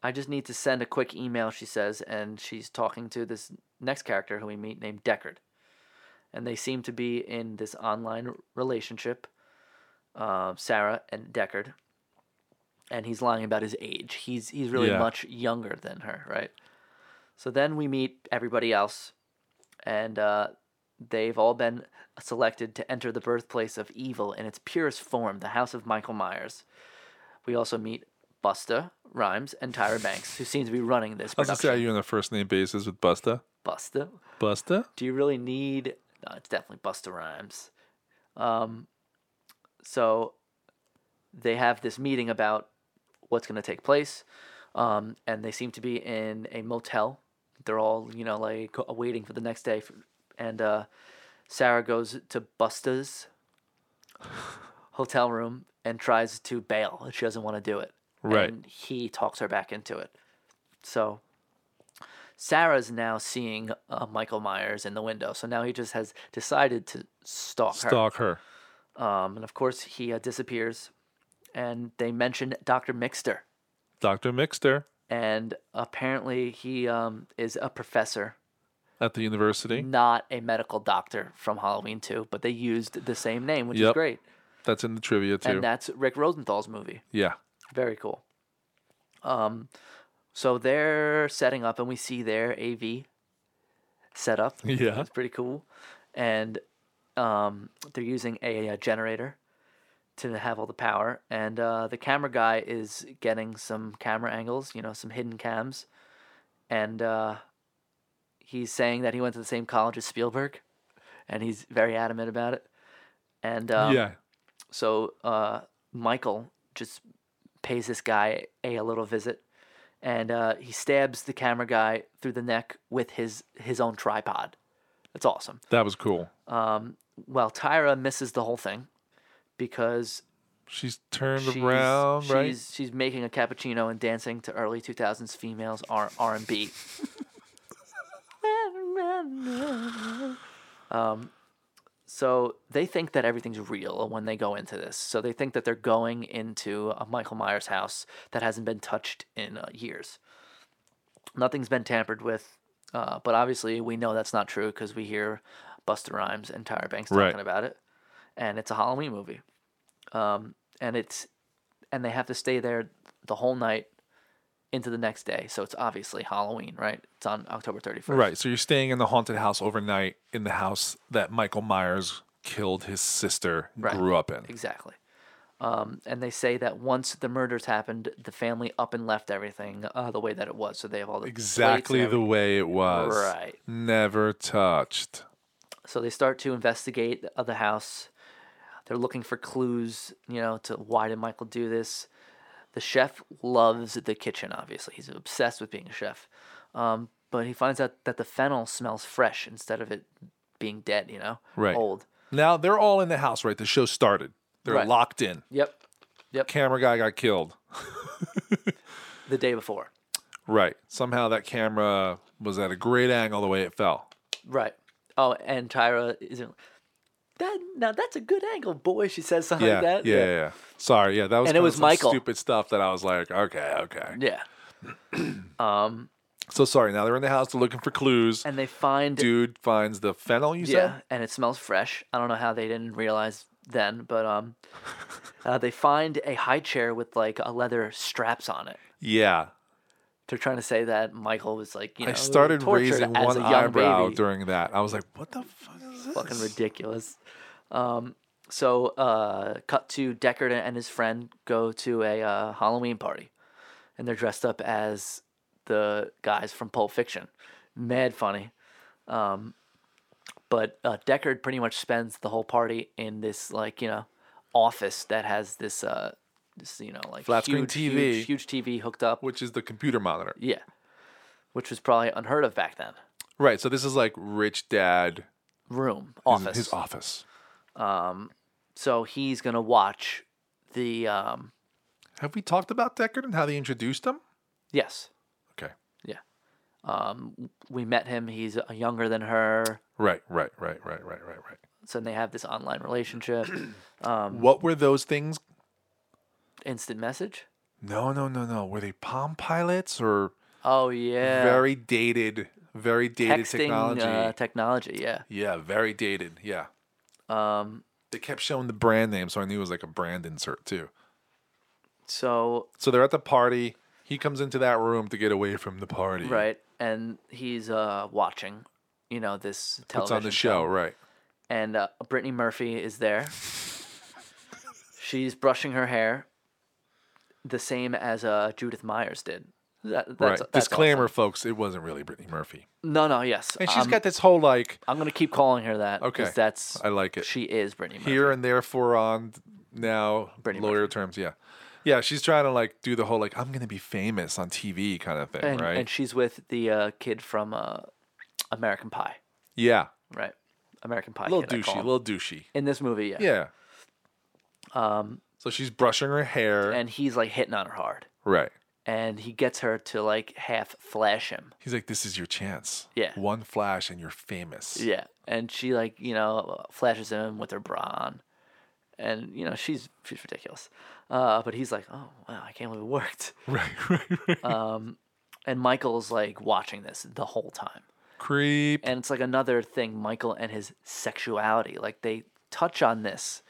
I just need to send a quick email, she says, and she's talking to this next character who we meet named Deckard. And they seem to be in this online relationship, uh, Sarah and Deckard. And he's lying about his age. He's he's really Yeah. much younger than her, right? So then we meet everybody else, and uh, they've all been selected to enter the birthplace of evil in its purest form, the House of Michael Myers. We also meet Busta Rhymes and Tyra Banks, who seem to be running this I was to say, are you on a first name basis with Busta? Busta, Busta? do you really need? No, it's definitely Busta Rhymes. Um, so they have this meeting about what's going to take place, um, and they seem to be in a motel. They're all, you know, like waiting for the next day, for, and uh, Sarah goes to Busta's [LAUGHS] hotel room and tries to bail. And she doesn't want to do it. Right. And he talks her back into it. So Sarah's now seeing uh, Michael Myers in the window. So now he just has decided to stalk, Stalk her. her. Um, and of course, he uh, disappears. And they mention Dr. Mixter. Dr. Mixter And apparently, he um, is a professor, at the university. not a medical doctor from Halloween 2, but they used the same name, which is Yep. great. That's in the trivia, too. And that's Rick Rosenthal's movie. yeah. Very cool. Um, so they're setting up, and we see their AV set up. [LAUGHS] Yeah. it's pretty cool, and um, they're using a, a generator to have all the power. And uh, the camera guy is getting some camera angles, you know, some hidden cams, and uh, he's saying that he went to the same college as Spielberg, and he's very adamant about it. And um, yeah. so uh, Michael just pays this guy a, a little visit, and uh, he stabs the camera guy through the neck with his his own tripod. That's awesome. That was cool. Um, well, Tyra misses the whole thing because She's turned she's, around, she's, right? She's she's making a cappuccino and dancing to early 2000s females R R and B. [LAUGHS] Um, so they think that everything's real when they go into this. So they think that they're going into a Michael Myers house that hasn't been touched in uh, years. Nothing's been tampered with, uh, but obviously we know that's not true because we hear Busta Rhymes and Tyra Banks talking Right. about it, and it's a Halloween movie, um, and it's and they have to stay there the whole night into the next day. So it's obviously Halloween, right? It's on October thirty first. Right. So you're staying in the haunted house overnight in the house that Michael Myers killed his sister, Right. grew up in. Exactly. Um, and they say that once the murders happened, the family up and left everything uh, the way that it was. So they have all the plates and Exactly the everything. way it was. Right. Never touched. So they start to investigate uh, the house. They're looking for clues, you know, to why did Michael do this. The chef loves the kitchen. Obviously, he's obsessed with being a chef. Um, but he finds out that the fennel smells fresh instead of it being dead. You know, Right. old. Now they're all in the house, right? The show started. They're Right. locked in. Yep. Yep. Camera guy got killed. [LAUGHS] The day before. Right. Somehow that camera was at a great angle the way it fell. Right. Oh, and Tyra isn't. That now that's a good angle, boy. She says something Yeah, like that. yeah, yeah, yeah. Sorry, yeah, that was And it was some Michael. stupid stuff that I was like, okay, okay. Yeah. [CLEARS THROAT] um, So sorry. Now they're in the house. They're looking for clues. and they find Dude finds the fennel. You said. yeah, said. and it smells fresh. I don't know how they didn't realize then, but um, [LAUGHS] uh, they find a high chair with like a leather straps on it. Yeah. They're trying to say that Michael was like, you know, I started raising one eyebrow baby. during that. I was like, "What the fuck is this?" fucking ridiculous. Um, so uh, cut to Deckard and his friend go to a uh, Halloween party, and they're dressed up as the guys from Pulp Fiction. Mad funny. Um, but uh, Deckard pretty much spends the whole party in this like you know office that has this uh this you know like Flat screen huge, TV. huge, huge TV hooked up. Which is the computer monitor. Yeah, which was probably unheard of back then. Right. So this is like rich dad Room his- office. His office. So he's gonna watch the um Have we talked about Deckard and how they introduced him? yes. Okay. Yeah. Um we met him, he's uh, younger than her. Right. Right. Right. Right. Right. Right. Right. So they have this online relationship. [CLEARS THROAT] Um, what were those things? Instant message. No. No. No. No. Were they Palm Pilots or Oh yeah. very dated? Very dated texting technology. Uh, technology, yeah. yeah. Very dated. Yeah. Um They kept showing the brand name, so I knew it was like a brand insert too. so So they're at the party. He comes into that room to get away from the party. right and he's uh watching, you know, this Puts television on the show, right? and uh, Brittany Murphy is there. [LAUGHS] She's brushing her hair, the same as uh, Judith Myers did. That, that's, right. that's Disclaimer, awesome. folks, it wasn't really Brittany Murphy. No, no, yes. And she's um, got this whole like I'm gonna keep calling her that. Okay. that's I like it. she is Brittany Murphy. here and therefore on now Brittany lawyer terms, yeah. Yeah, she's trying to like do the whole like I'm gonna be famous on TV kind of thing, and, right? and she's with the uh, kid from uh, American Pie, yeah. right? American Pie. A little kid, douchey, a little douchey. in this movie, yeah. Yeah. Um so she's brushing her hair. And he's like hitting on her hard, right. And he gets her to like half flash him. He's like, This is your chance. Yeah. One flash and you're famous. Yeah, and she like you know flashes him with her bra on, and you know she's she's ridiculous. Uh, but he's like, oh wow, I can't believe it worked. [LAUGHS] Right, right, right. Uh, And Michael's like watching this the whole time, Creep. and it's like another thing. Michael and his sexuality, like they touch on this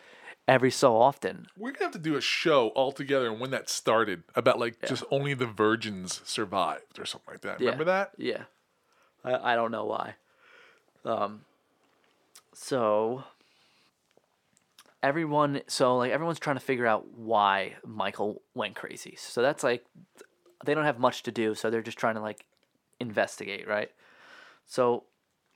every so often. We're gonna have to do a show all together and when that started about like just only the virgins survived or something like that. Yeah. Remember that? Yeah, I I don't know why. Um, so everyone, so like everyone's trying to figure out why Michael went crazy. So that's like they don't have much to do, so they're just trying to like investigate, right? So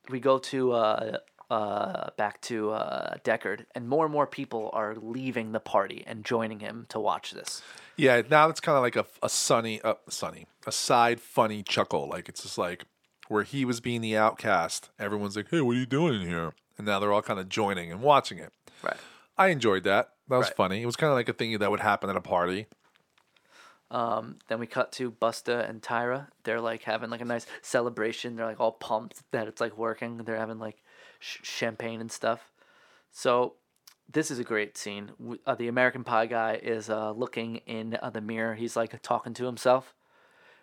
we go to uh, uh, back to uh, Deckard, and more and more people are leaving the party and joining him to watch this. Yeah, now it's kind of like a, a sunny, uh, sunny, a side funny chuckle. Like it's just like where he was being the outcast. Everyone's like, "Hey, what are you doing in here?" And now they're all kind of joining and watching it. Right. I enjoyed that. That was Right. funny. It was kind of like a thing that would happen at a party. Um, Then we cut to Busta and Tyra. They're like having like a nice celebration. They're like all pumped that it's like working. They're having like sh- champagne and stuff. So this is a great scene. Uh, the American Pie guy is uh, looking in uh, the mirror. He's like talking to himself,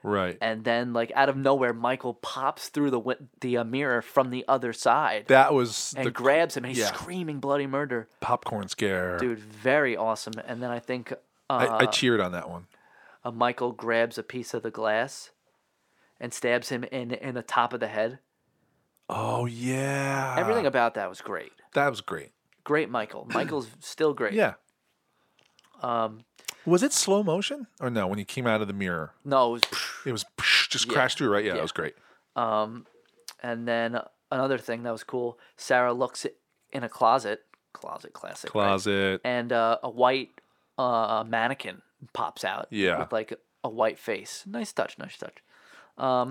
Right. and then like out of nowhere, Michael pops through the wi- the uh, mirror from the other side that was and the grabs him, and he's yeah. screaming bloody murder. popcorn scare. Dude, very awesome. And then I think uh, I, I cheered on that one. uh, Michael grabs a piece of the glass and stabs him in in the top of the head. Oh yeah. Everything about that was great. that was great. Great, Michael. Michael's [CLEARS THROAT] still great. Yeah. Um, was it slow motion or no? When he came out of the mirror, No, it was, it was just crashed through, right? Yeah, Yeah. that was great. Um, and then another thing that was cool. Sarah looks in a closet. Closet classic. right? Closet. And uh, a white uh, mannequin pops out. Yeah. With like a white face. Nice touch. Nice touch.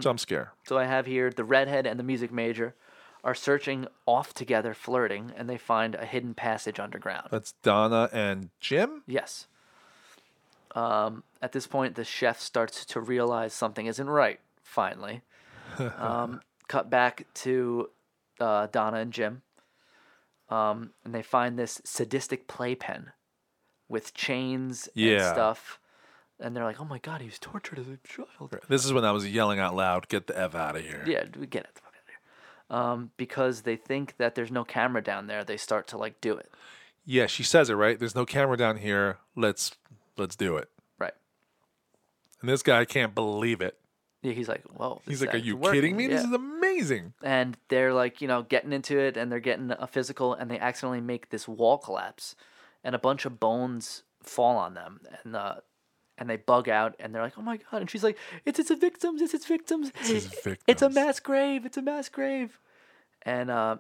Jump scare. So I have here the redhead and the music major are searching off together, flirting, and they find a hidden passage underground. That's Donna and Jim. Yes. Um, at this point, the chef starts to realize something isn't right. Finally, [LAUGHS] um, cut back to uh, Donna and Jim, um, and they find this sadistic playpen with chains and stuff. And they're like, "Oh my god, he was tortured as a child." This is when I was yelling out loud, "Get the f out of here!" Yeah, we get it. the fuck out of here. Um, because they think that there's no camera down there, they start to like do it. Yeah, she says it right. There's no camera down here. Let's let's do it. Right. And this guy can't believe it. Yeah, he's like, "Whoa." He's like, "Are you working." kidding me? This is amazing." and they're like you know getting into it and they're getting a physical and they accidentally make this wall collapse and a bunch of bones fall on them and uh and they bug out and they're like oh my god and she's like it's it's victims it's its victims It's his it's a mass grave it's a mass grave and uh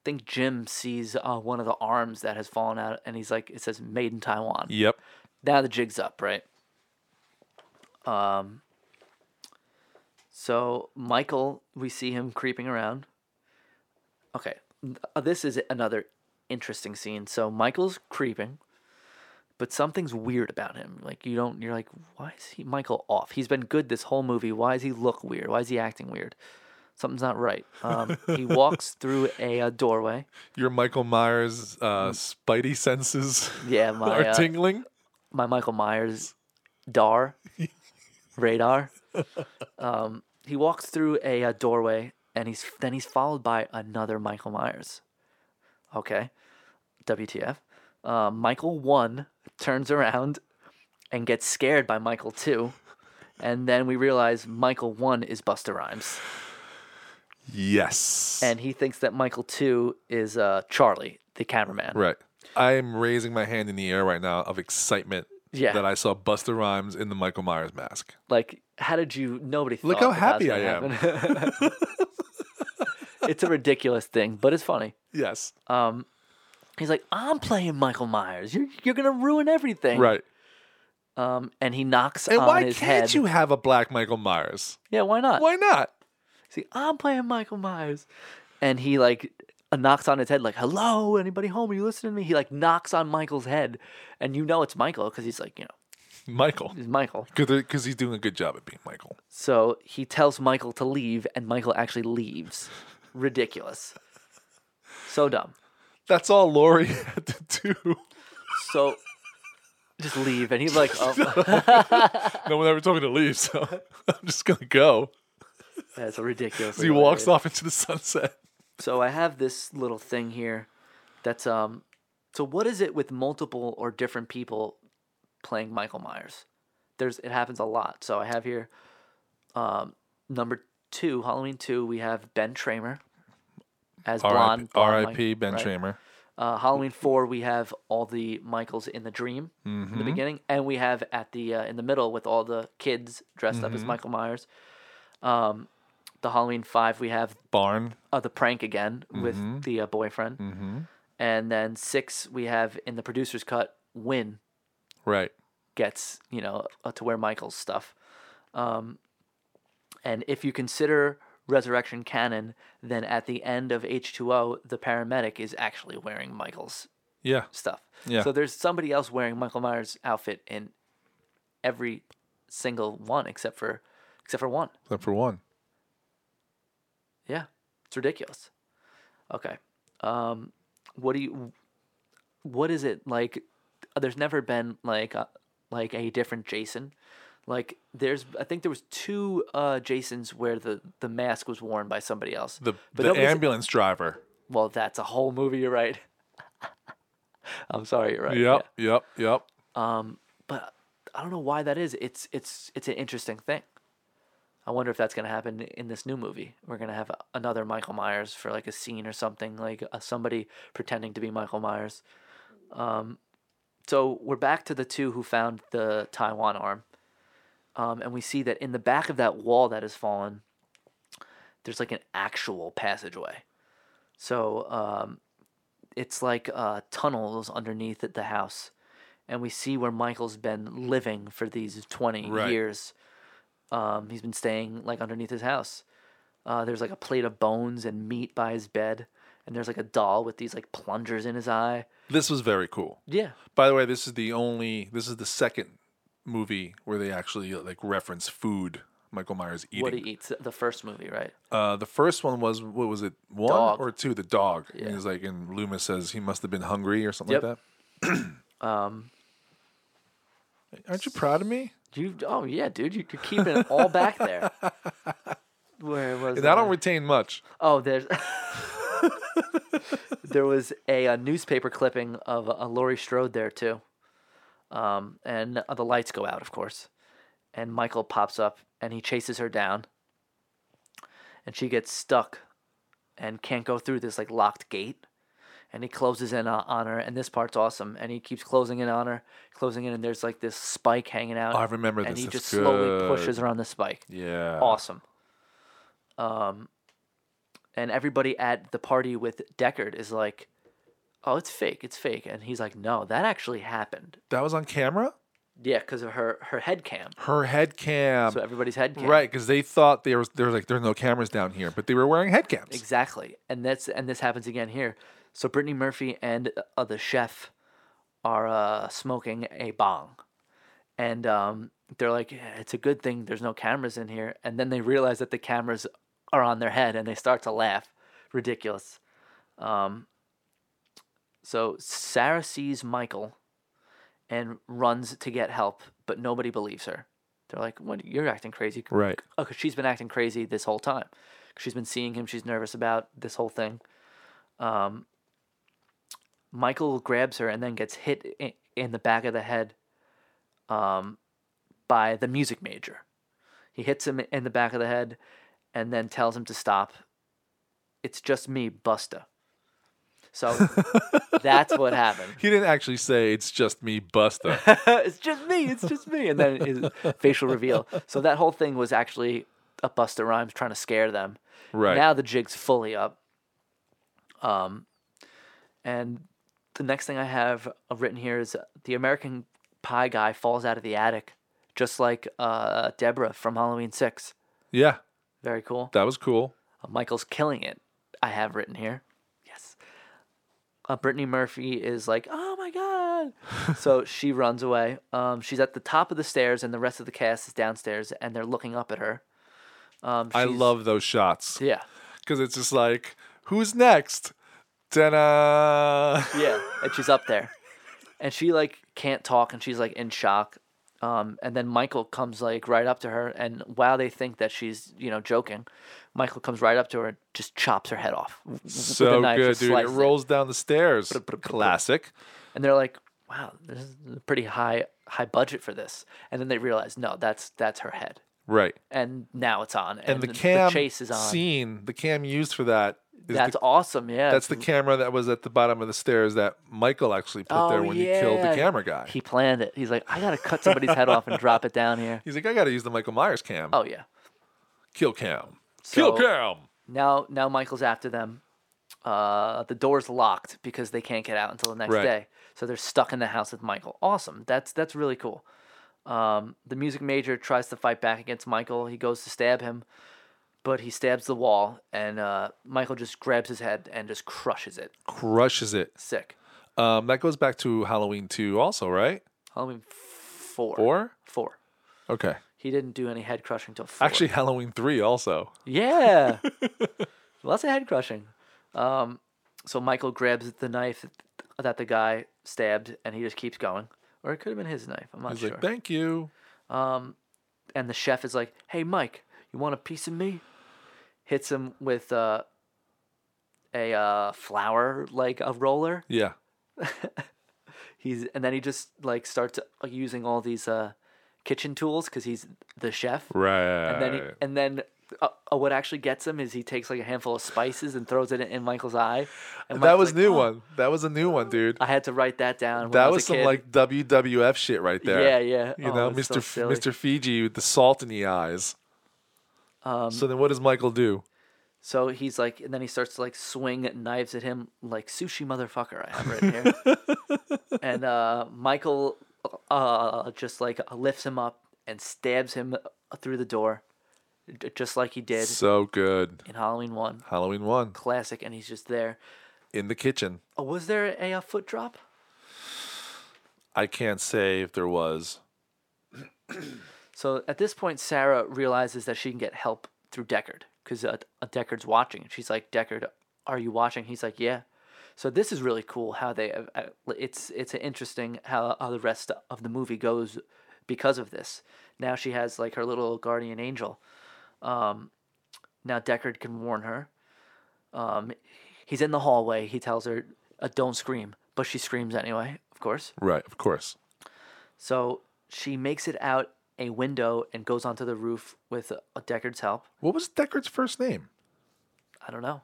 I think Jim sees uh, one of the arms that has fallen out and he's like it says made in Taiwan Yep. now the jig's up, right? Um. So Michael, we see him creeping around. Okay, uh, this is another interesting scene. So Michael's creeping, but something's weird about him. Like you don't, you're like, why is he Michael off? He's been good this whole movie. Why does he look weird? Why is he acting weird? Something's not right. Um, he [LAUGHS] walks through a, uh doorway. Your Michael Myers uh, spidey senses Yeah, [LAUGHS] my are uh, tingling. my Michael Myers DAR [LAUGHS] radar. Um, he walks through a, uh doorway, and he's then he's followed by another Michael Myers. Okay, WTF? Uh, Michael one turns around and gets scared by Michael two, and then we realize Michael one is Busta Rhymes, Yes. and he thinks that Michael two is uh, Charlie, the cameraman. right. I am raising my hand in the air right now of excitement Yeah. that I saw Busta Rhymes in the Michael Myers mask. Like, how did you? Nobody thought Look how that happy I am. [LAUGHS] it's a ridiculous thing, but it's funny. Yes. Um, he's like, "I'm playing Michael Myers. You're you're gonna ruin everything." Right. Um, and he knocks And on why his can't head. you have a black Michael Myers? Yeah, why not? Why not? See, I'm playing Michael Myers, and he like uh, knocks on his head like, "Hello, anybody home? Are you listening to me?" He like knocks on Michael's head, and you know it's Michael because he's like, you know, Michael. he's Michael. Because he's doing a good job at being Michael. So he tells Michael to leave, and Michael actually leaves. Ridiculous. So dumb. That's all Laurie [LAUGHS] had to do. So just leave, and he's like, [LAUGHS] oh, no one ever told me to leave, so [LAUGHS] I'm just gonna go. that's a ridiculous. So he walks off into the sunset. So I have this little thing here. That's um. So what is it with multiple or different people playing Michael Myers? There's it happens a lot. So I have here, um, number two, Halloween two. We have Ben Tramer as blonde. blonde R.I.P. Ben right? Tramer. Uh, Halloween four, we have all the Michaels in the dream Mm-hmm. in the beginning, and we have at the uh, in the middle with all the kids dressed up as Mm-hmm. Michael Myers. Um, the Halloween five, we have Barn. uh, the prank again with Mm-hmm. the uh, boyfriend, and then six, we have in the producer's cut, Wynn Right. gets you know uh, to wear Michael's stuff, um, and if you consider Resurrection canon, then at the end of H two O, the paramedic is actually wearing Michael's Yeah. stuff. Yeah. So there's somebody else wearing Michael Myers' outfit in every single one except for except for one. Except for one. Yeah, it's ridiculous. Okay, um, what do you? What is it like? There's never been like a, like a different Jason. Like there's, I think there was two uh, Jasons where the the mask was worn by somebody else. The But the ambulance driver. Well, that's a whole movie. You're right. [LAUGHS] I'm sorry. You're right. Yep. Yep. Yep. Um, but I don't know why that is. It's it's it's an interesting thing. I wonder if that's gonna happen in this new movie. We're gonna have another Michael Myers for like a scene or something, like uh, somebody pretending to be Michael Myers. Um, so we're back to the two who found the Taiwan arm, um, and we see that in the back of that wall that has fallen, there's like an actual passageway. So um, it's like uh, tunnels underneath the house and we see where Michael's been living for these 20 Right. years. Um, he's been staying like underneath his house. Uh, there's like a plate of bones and meat by his bed, and there's like a doll with these like plungers in his eye. This was very cool. Yeah, By the way, this is the only. This is the second movie where they actually like reference food. Michael Myers eating. what he eats. The first movie, right? Uh, the first one was what was it? One Dog. or two? The dog. Yeah. And he's like, and Loomis says he must have been hungry or something like that. [CLEARS THROAT] Um, Aren't you proud of me? You oh yeah, dude, you, you're keeping it all back there. [LAUGHS] Where was And I don't retain much. Oh, there's [LAUGHS] there was a, a newspaper clipping of a Laurie Strode there too, um, and the lights go out, of course, and Michael pops up and he chases her down, and she gets stuck, and can't go through this like locked gate, and he closes in on her, and this part's awesome, and he keeps closing in on her, closing in, and there's like this spike hanging out. Oh, I remember and this. he That's just slowly pushes her on the spike Yeah. awesome. Um, and everybody at the party with Deckard is like, "Oh, it's fake, it's fake," and he's like, "No, that actually happened." That was on camera? Yeah, because of her her head cam. Her head cam. So everybody's head cam. Right, because they thought there was there was like there's no cameras down here, but they were wearing head cams. Exactly, and that's and this happens again here. So Brittany Murphy and uh, the chef are uh, smoking a bong, and um, they're like, "Yeah, "It's a good thing there's no cameras in here." And then they realize that the cameras are on their head, and they start to laugh. Ridiculous. Um, so Sarah sees Michael and runs to get help, but nobody believes her. They're like, "What? You're acting crazy." Right. Oh, 'cause she's been acting crazy this whole time. She's been seeing him. She's nervous about this whole thing. Um, Michael grabs her and then gets hit in, in the back of the head um, by the music major. He hits him in the back of the head and then tells him to stop. It's just me, Busta. So that's what happened. [LAUGHS] He didn't actually say it's just me, Busta. [LAUGHS] it's just me. It's just me. And then his [LAUGHS] facial reveal. So that whole thing was actually a Busta Rhymes trying to scare them. Right. Now the jig's fully up. Um, and the next thing I have uh, written here is the American Pie guy falls out of the attic, just like uh, Deborah from Halloween Six. yeah, Very cool. that was cool. Uh, Michael's killing it. I have written here. Uh, Brittany Murphy is like, oh my god. [LAUGHS] so she runs away. Um, she's at the top of the stairs, and the rest of the cast is downstairs, and they're looking up at her. Um, I love those shots Yeah. because it's just like, who's next? Ta-da! Yeah. And she's up there, and she like can't talk, and she's like in shock. Um, and then Michael comes like right up to her, and while they think that she's you know joking, Michael comes right up to her and just chops her head off. w- with a So knife, good, dude. It rolls down the stairs. Classic. and they're like, "Wow, this is a pretty high high budget for this." And then they realize, no, that's that's her head, Right. and now it's on, and, And the cam chase is on. scene, the cam used for that is that's the, awesome, yeah. that's the camera that was at the bottom of the stairs that Michael actually put there Oh, when he killed the camera guy. He planned it. He's like, I gotta cut somebody's head off and drop it down here. He's like, I got to use the Michael Myers cam. Oh yeah. Kill cam. So- Kill cam. Now now Michael's after them. Uh, the door's locked because they can't get out until the next Right. day. So they're stuck in the house with Michael. Awesome. That's that's really cool. Um, the music major tries to fight back against Michael. He goes to stab him, but he stabs the wall, and uh, Michael just grabs his head and just crushes it. Crushes it. Sick. Um, that goes back to Halloween 2 also, right? Halloween four. Four? Four. Okay. He didn't do any head crushing till four. Actually, Halloween 3 also. Yeah. [LAUGHS] Lots of head crushing. Um, so Michael grabs the knife that the guy stabbed, and he just keeps going. Or it could have been his knife. I'm not sure. He's sure. like, thank you. and the chef is like, "Hey, Mike, you want a piece of me?" Hits him with uh, a uh, flour like a roller. Yeah. [LAUGHS] He's and then he just like starts using all these uh, kitchen tools because he's the chef. Right. And then he, and then uh, uh, what actually gets him is he takes like a handful of spices and throws it in, Michael's eye. And that Michael's was like, new "Oh." one. That was a new one, dude. I had to write that down. When I That was, was some kid. like WWF shit right there. Yeah, yeah. You Oh, know, Mr. so Mr. Fuji with the salt in the eyes. Um, so then what does Michael do? So he's like, and then he starts to like swing knives at him like sushi motherfucker. I have right here. [LAUGHS] and uh, Michael uh, just like lifts him up and stabs him through the door, just like he did So good. in Halloween One. Halloween 1 Classic, and he's just there. in the kitchen. Oh, was there a, uh foot drop? I can't say if there was. [CLEARS THROAT] So at this point, Sarah realizes that she can get help through Deckard because uh, uh, Deckard's watching. She's like, Deckard, are you watching? He's like, yeah. So this is really cool how they uh, uh, it's it's interesting how, how the rest of the movie goes because of this. Now she has like her little guardian angel. Um, now Deckard can warn her. Um, he's in the hallway. He tells her, uh, "Don't scream," but she screams anyway. Of course. Right, of course. So she makes it out a window and goes onto the roof with uh, Deckard's help. What was Deckard's first name? I don't know.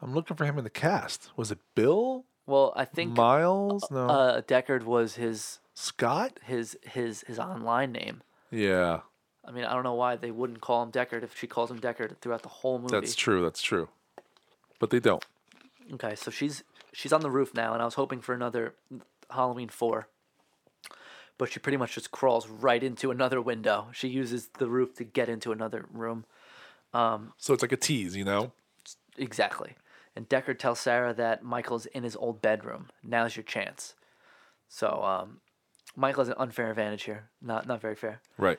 I'm looking for him in the cast. Was it Bill? Well, I think Miles? No. uh, Deckard was his Scott? his his his online name. Yeah, I mean, I don't know why they wouldn't call him Deckard if she calls him Deckard throughout the whole movie. that's true. That's true. But they don't. Okay, so she's she's on the roof now, and I was hoping for another Halloween four, but she pretty much just crawls right into another window. She uses the roof to get into another room. So it's like a tease, you know? Exactly. And Deckard tells Sarah that Michael's in his old bedroom. Now's your chance. So um, Michael has an unfair advantage here. Not not very fair. Right.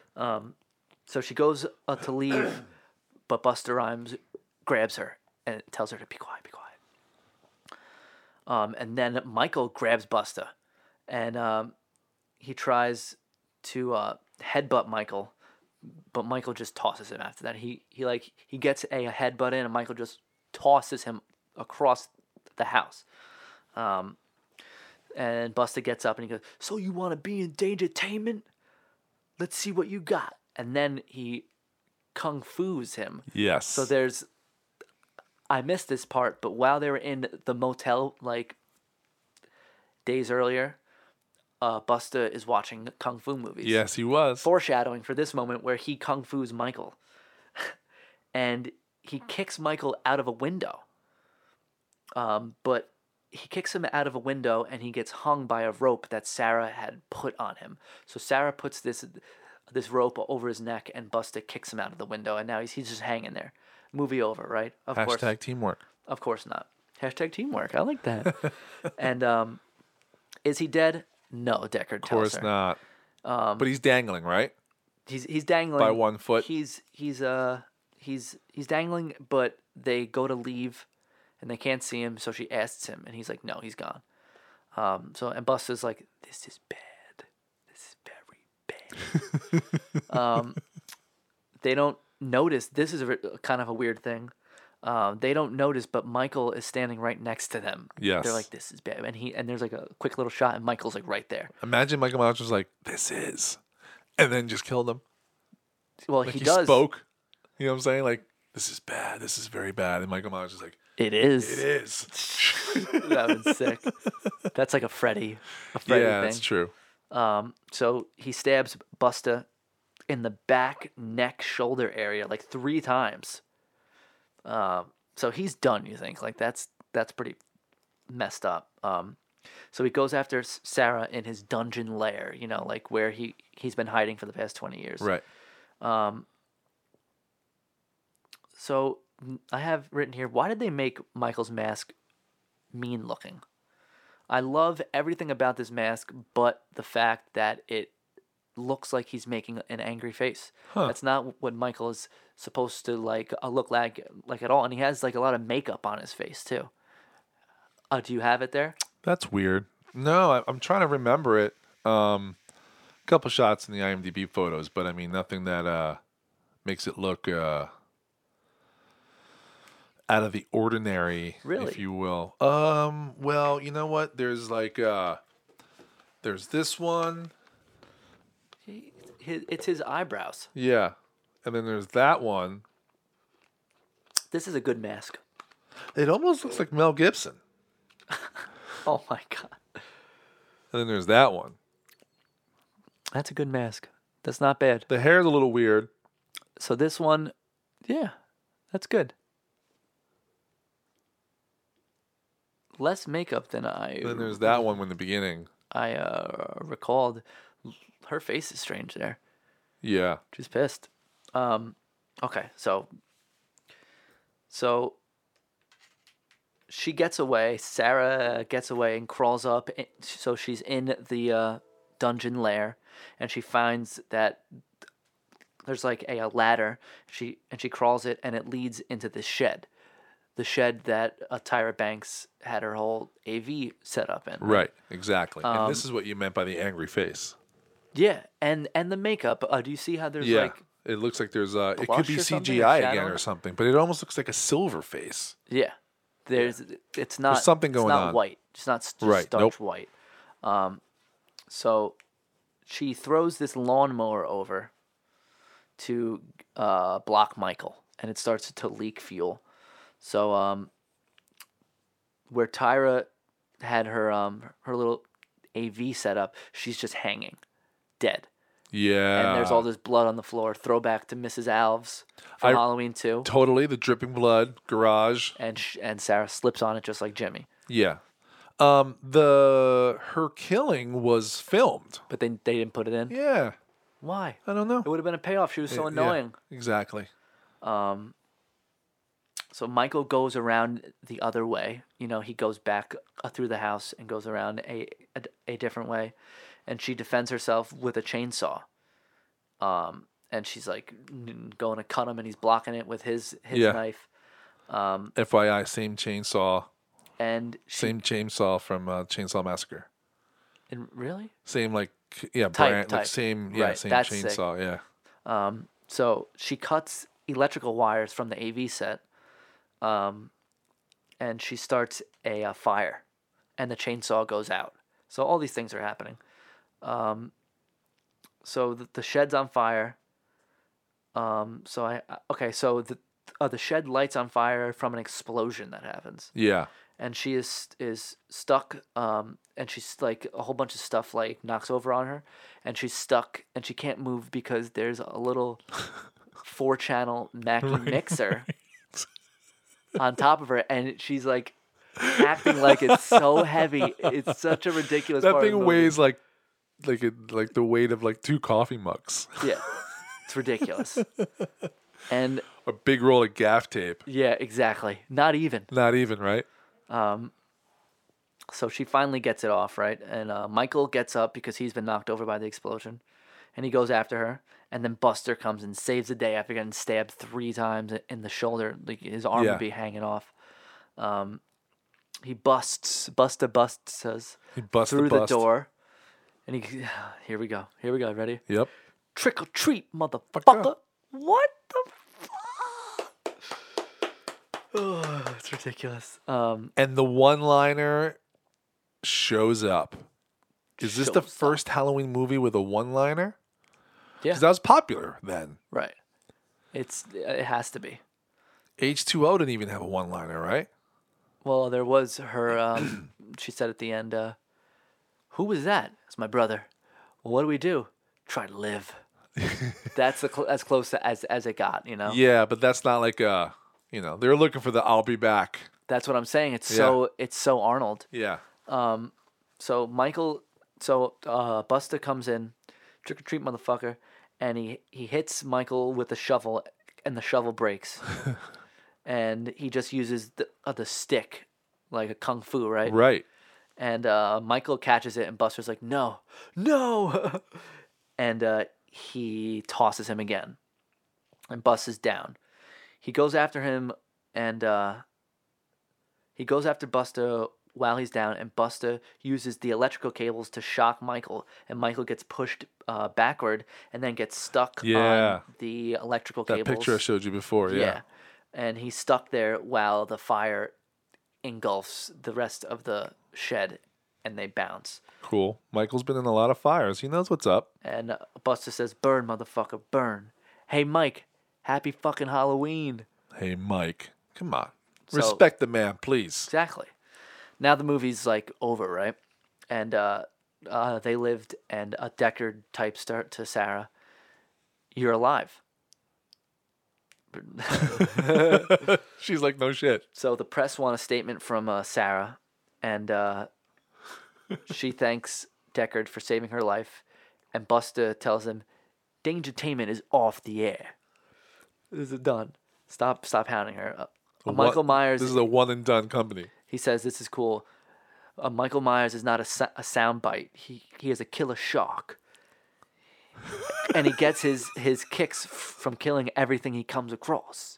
So she goes uh, to leave, [CLEARS THROAT] but Busta Rhymes grabs her and tells her to be quiet, be quiet. Um, and then Michael grabs Busta, and um, he tries to uh, headbutt Michael, but Michael just tosses him after that. He he like he gets a, headbutt in, and Michael just tosses him across the house. Um, and Busta gets up and he goes, "So you want to be in Dangertainment? Let's see what you got." And then he kung fu's him. yes. So there's, I missed this part, but while they were in the motel, like days earlier, uh, Busta is watching kung fu movies. yes, he was. Foreshadowing for this moment where he kung fu's Michael, [LAUGHS] and he kicks Michael out of a window. Um, but he kicks him out of a window and he gets hung by a rope that Sarah had put on him. So Sarah puts this this rope over his neck and Busta kicks him out of the window and now he's he's just hanging there. Movie over, right? Of course. Hashtag teamwork. Of course not. Hashtag teamwork. I like that. [LAUGHS] and um, is he dead? No, Deckard Of course her. not. Um, but he's dangling, right? He's he's dangling By one foot. He's he's uh he's he's dangling, but they go to leave, and they can't see him. So she asks him, and he's like, "No, he's gone." Um. So and Busta's like, "This is bad. This is very bad." [LAUGHS] um. They don't notice. This is a, kind of a weird thing. Um, they don't notice, but Michael is standing right next to them. Yes. They're like, "This is bad," and he and there's like a quick little shot, and Michael's like right there. Imagine Michael Myers was like, "This is," and then just killed him. Well, Like he, he, does. spoke. You know what I'm saying? Like, this is bad. This is very bad. And Michael Myers is like, It is. "It is." [LAUGHS] that was sick. That's like a Freddy, a Freddy yeah, thing. that's true. Um, so he stabs Busta in the back, neck, shoulder area like three times. Um, so he's done. You think like that's that's pretty messed up. Um, so he goes after Sarah in his dungeon lair. You know, like where he he's been hiding for the past twenty years. Right. Um, so I have written here, why did they make Michael's mask mean looking? I love everything about this mask, but the fact that it looks like he's making an angry face. That's not what Michael is supposed to like uh, look like like at all, and he has like a lot of makeup on his face too. Uh, do you have it there? That's weird. No, I, I'm trying to remember it. Um, a couple shots in the IMDb photos, but I mean nothing that uh makes it look uh out of the ordinary, Really? if you will. Um, well, you know what? There's like uh, there's this one, He, his, it's his eyebrows. yeah, and then there's that one. This is a good mask. It almost looks like Mel Gibson. [LAUGHS] Oh my god, And then there's that one. that's a good mask. That's not bad. The hair's a little weird. So this one, yeah, that's good. Less makeup than I then there's that one in the beginning. I uh, recalled. Her face is strange there. Yeah. She's pissed. Um, okay, so so she gets away. Sarah gets away and crawls up. So she's in the uh, dungeon lair, and she finds that there's like a, a ladder. She and she crawls it, and it leads into this shed. The shed that uh, Tyra Banks had her whole AV set up in. Right, exactly. and Um, this is what you meant by the angry face. Yeah, and and the makeup. Uh, do you see how there's Yeah. like it looks like there's uh it could be or CGI again or something, but it almost looks like a silver face. yeah, there's it's not there's something going it's not on. white. It's not s- just Right, starch nope. white. Um, so she throws this lawnmower over to uh, block Michael, and it starts to leak fuel. So um, where Tyra had her um her little AV set up, she's just hanging, dead. Yeah. and there's all this blood on the floor. Throwback to Mrs. Alves from I- Halloween 2. totally the dripping blood garage. And sh- and Sarah slips on it just like Jimmy. Yeah. Um the her killing was filmed. But they they didn't put it in. Yeah. Why? I don't know. It would have been a payoff. She was so Yeah, annoying. exactly. So Michael goes around the other way. You know, he goes back uh, through the house and goes around a, a a different way, and she defends herself with a chainsaw. Um, and she's like going to cut him, and he's blocking it with his his Yeah. knife. FYI, same chainsaw, And she same chainsaw from uh, Chainsaw Massacre. and really Same like yeah, Type, brand like same yeah, Right, same that's sick. chainsaw, yeah. So she cuts electrical wires from the AV set, um, and she starts a, uh fire, and the chainsaw goes out. So all these things are happening. Um, so the, the shed's on fire. Um, so I I- okay. So the uh, the shed lights on fire from an explosion that happens, Yeah. and she is is stuck. Um, and she's like a whole bunch of stuff like knocks over on her, and she's stuck, and she can't move because there's a little [LAUGHS] four channel [LAUGHS] Mackie mixer on top of her, and she's like acting like it's so heavy. It's such a ridiculous. That part of the thing movie. weighs like like it like the weight of like two coffee mugs. Yeah, it's ridiculous. [LAUGHS] and A big roll of gaff tape. yeah, exactly. Not even. Not even, right? Um. So she finally gets it off, right? And uh, Michael gets up because he's been knocked over by the explosion, and he goes after her. And then Busta comes and saves the day after getting stabbed three times in the shoulder. Like his arm Yeah. would be hanging off. Um, he busts, Busta busts us He busts through the, the bust. door, and he. [SIGHS] Here we go. Here we go. Ready? Yep. Trick or treat, motherfucker. What the fuck? Oh, [SIGHS] it's ridiculous. Um, And the one liner shows up. Is this the first Halloween movie with a one liner? Yeah. Because that was popular then. right. It's it has to be. H2O didn't even have a one liner, right? Well, there was her. [CLEARS THROAT] Um, she said at the end, uh, "Who was that?" It's my brother. Well, what do we do? Try to live. [LAUGHS] That's the cl- as close to, as as it got. You know. Yeah, but that's not like uh you know, they're looking for the I'll be back. That's what I'm saying. It's so it's so Arnold. Yeah. Um, so Michael, so uh, Busta comes in, trick or treat motherfucker, and he he hits Michael with a shovel, and the shovel breaks, [LAUGHS] and he just uses the uh, the stick, like a kung fu, right? Right. And uh, Michael catches it, and Busta's like, "No, no," [LAUGHS] and uh, he tosses him again, and Busta's down. He goes after him, and uh, he goes after Busta while he's down, and Busta uses the electrical cables to shock Michael, and Michael gets pushed uh, backward and then gets stuck Yeah. on the electrical That cables. That picture I showed you before, yeah. Yeah. And he's stuck there while the fire engulfs the rest of the shed and they bounce. Cool. Michael's been in a lot of fires. He knows what's up. And uh, Busta says, Burn, motherfucker, burn. Hey, Mike, happy fucking Halloween. Hey Mike, come on. So- Respect the man, please. Exactly. Now the movie's like over, right? And uh, uh, they lived, and a Deckard type start to Sarah, You're alive. [LAUGHS] She's like, no shit. So the press want a statement from uh, Sarah, and uh, she thanks Deckard for saving her life, and Busta tells him, "Dangertainment is off the air. This is done. Stop, stop hounding her." Uh, Michael one- Myers, This is a one and done company. He says, "This is cool." Uh, Michael Myers is not a, a soundbite. He he is a killer shark. and he gets his his kicks f- from killing everything he comes across.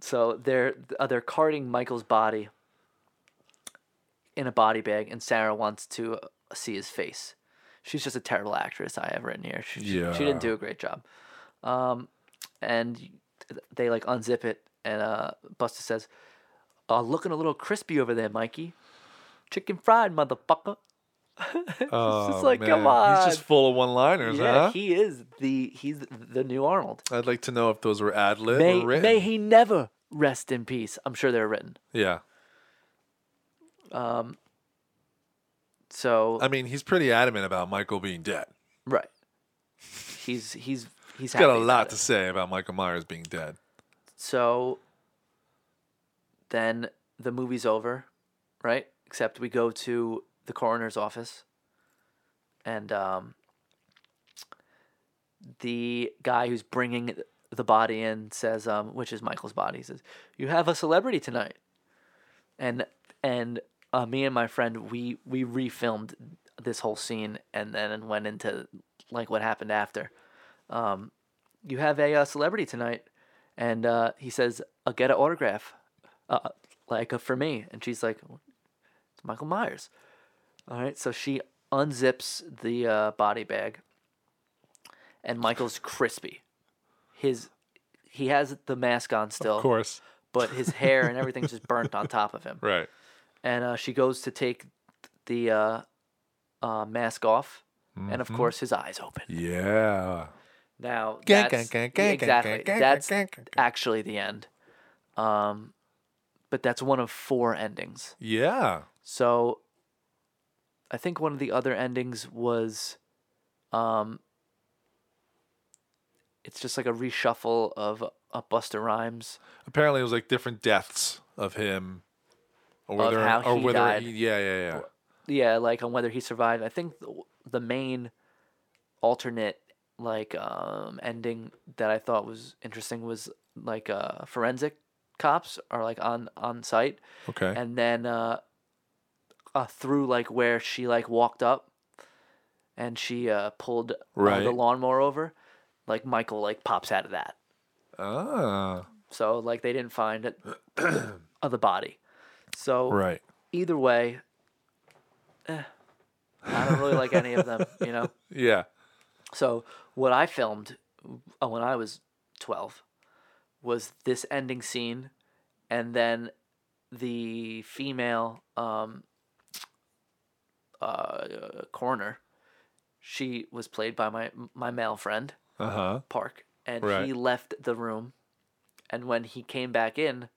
So they're uh, they're carting Michael's body in a body bag, and Sarah wants to uh, see his face. She's just a terrible actress. I have written here. She, she- she, didn't do a great job. Um, and they like unzip it, and uh, Busta says, uh, "Looking a little crispy over there, Mikey. Chicken fried, motherfucker." [LAUGHS] it's Oh, just like, come man. on. He's just full of one-liners, yeah, huh? he is the he's the new Arnold. I'd like to know if those were ad lib May or written. may he never rest in peace. I'm sure they're written. yeah. Um So I mean, he's pretty adamant about Michael being dead. right, he's he's he's He's got a lot about to it. say about Michael Myers being dead. So then the movie's over, right? Except we go to the coroner's office, and um, the guy who's bringing the body in says, um, which is Michael's body, says, "You have a celebrity tonight," and and uh, me and my friend we we refilmed this whole scene and then went into like what happened after. Um, you have a uh, celebrity tonight, and uh, he says, "I'll get an autograph, uh, like uh, for me." And she's like, "It's Michael Myers." All right, so she unzips the uh, body bag, and Michael's crispy. His he has the mask on still, Of course. but his hair and everything's just burnt on top of him. [LAUGHS] Right. And uh, she goes to take the uh, uh, mask off, and of course his eyes open. Yeah. Now that's exactly that's actually the end. Um, but that's one of four endings. Yeah. So I think one of the other endings was, um, it's just like a reshuffle of a Busta Rhymes. Apparently, it was like different deaths of him, or Of whether, how or he whether, died. he- yeah, yeah, yeah. Yeah, like on whether he survived. I think the, the main alternate like um ending that I thought was interesting was like uh forensic cops are like on on site Okay. and then uh, uh through like where she like walked up and she uh pulled uh, the lawnmower over like Michael like pops out of that ah, so like they didn't find it of the body so right. either way eh, I don't really like any of them you know [LAUGHS] Yeah. So what I filmed uh, when I was twelve was this ending scene, and then the female um, uh, coroner. She was played by my my male friend Uh huh. Park, and Right. he left the room, and when he came back in,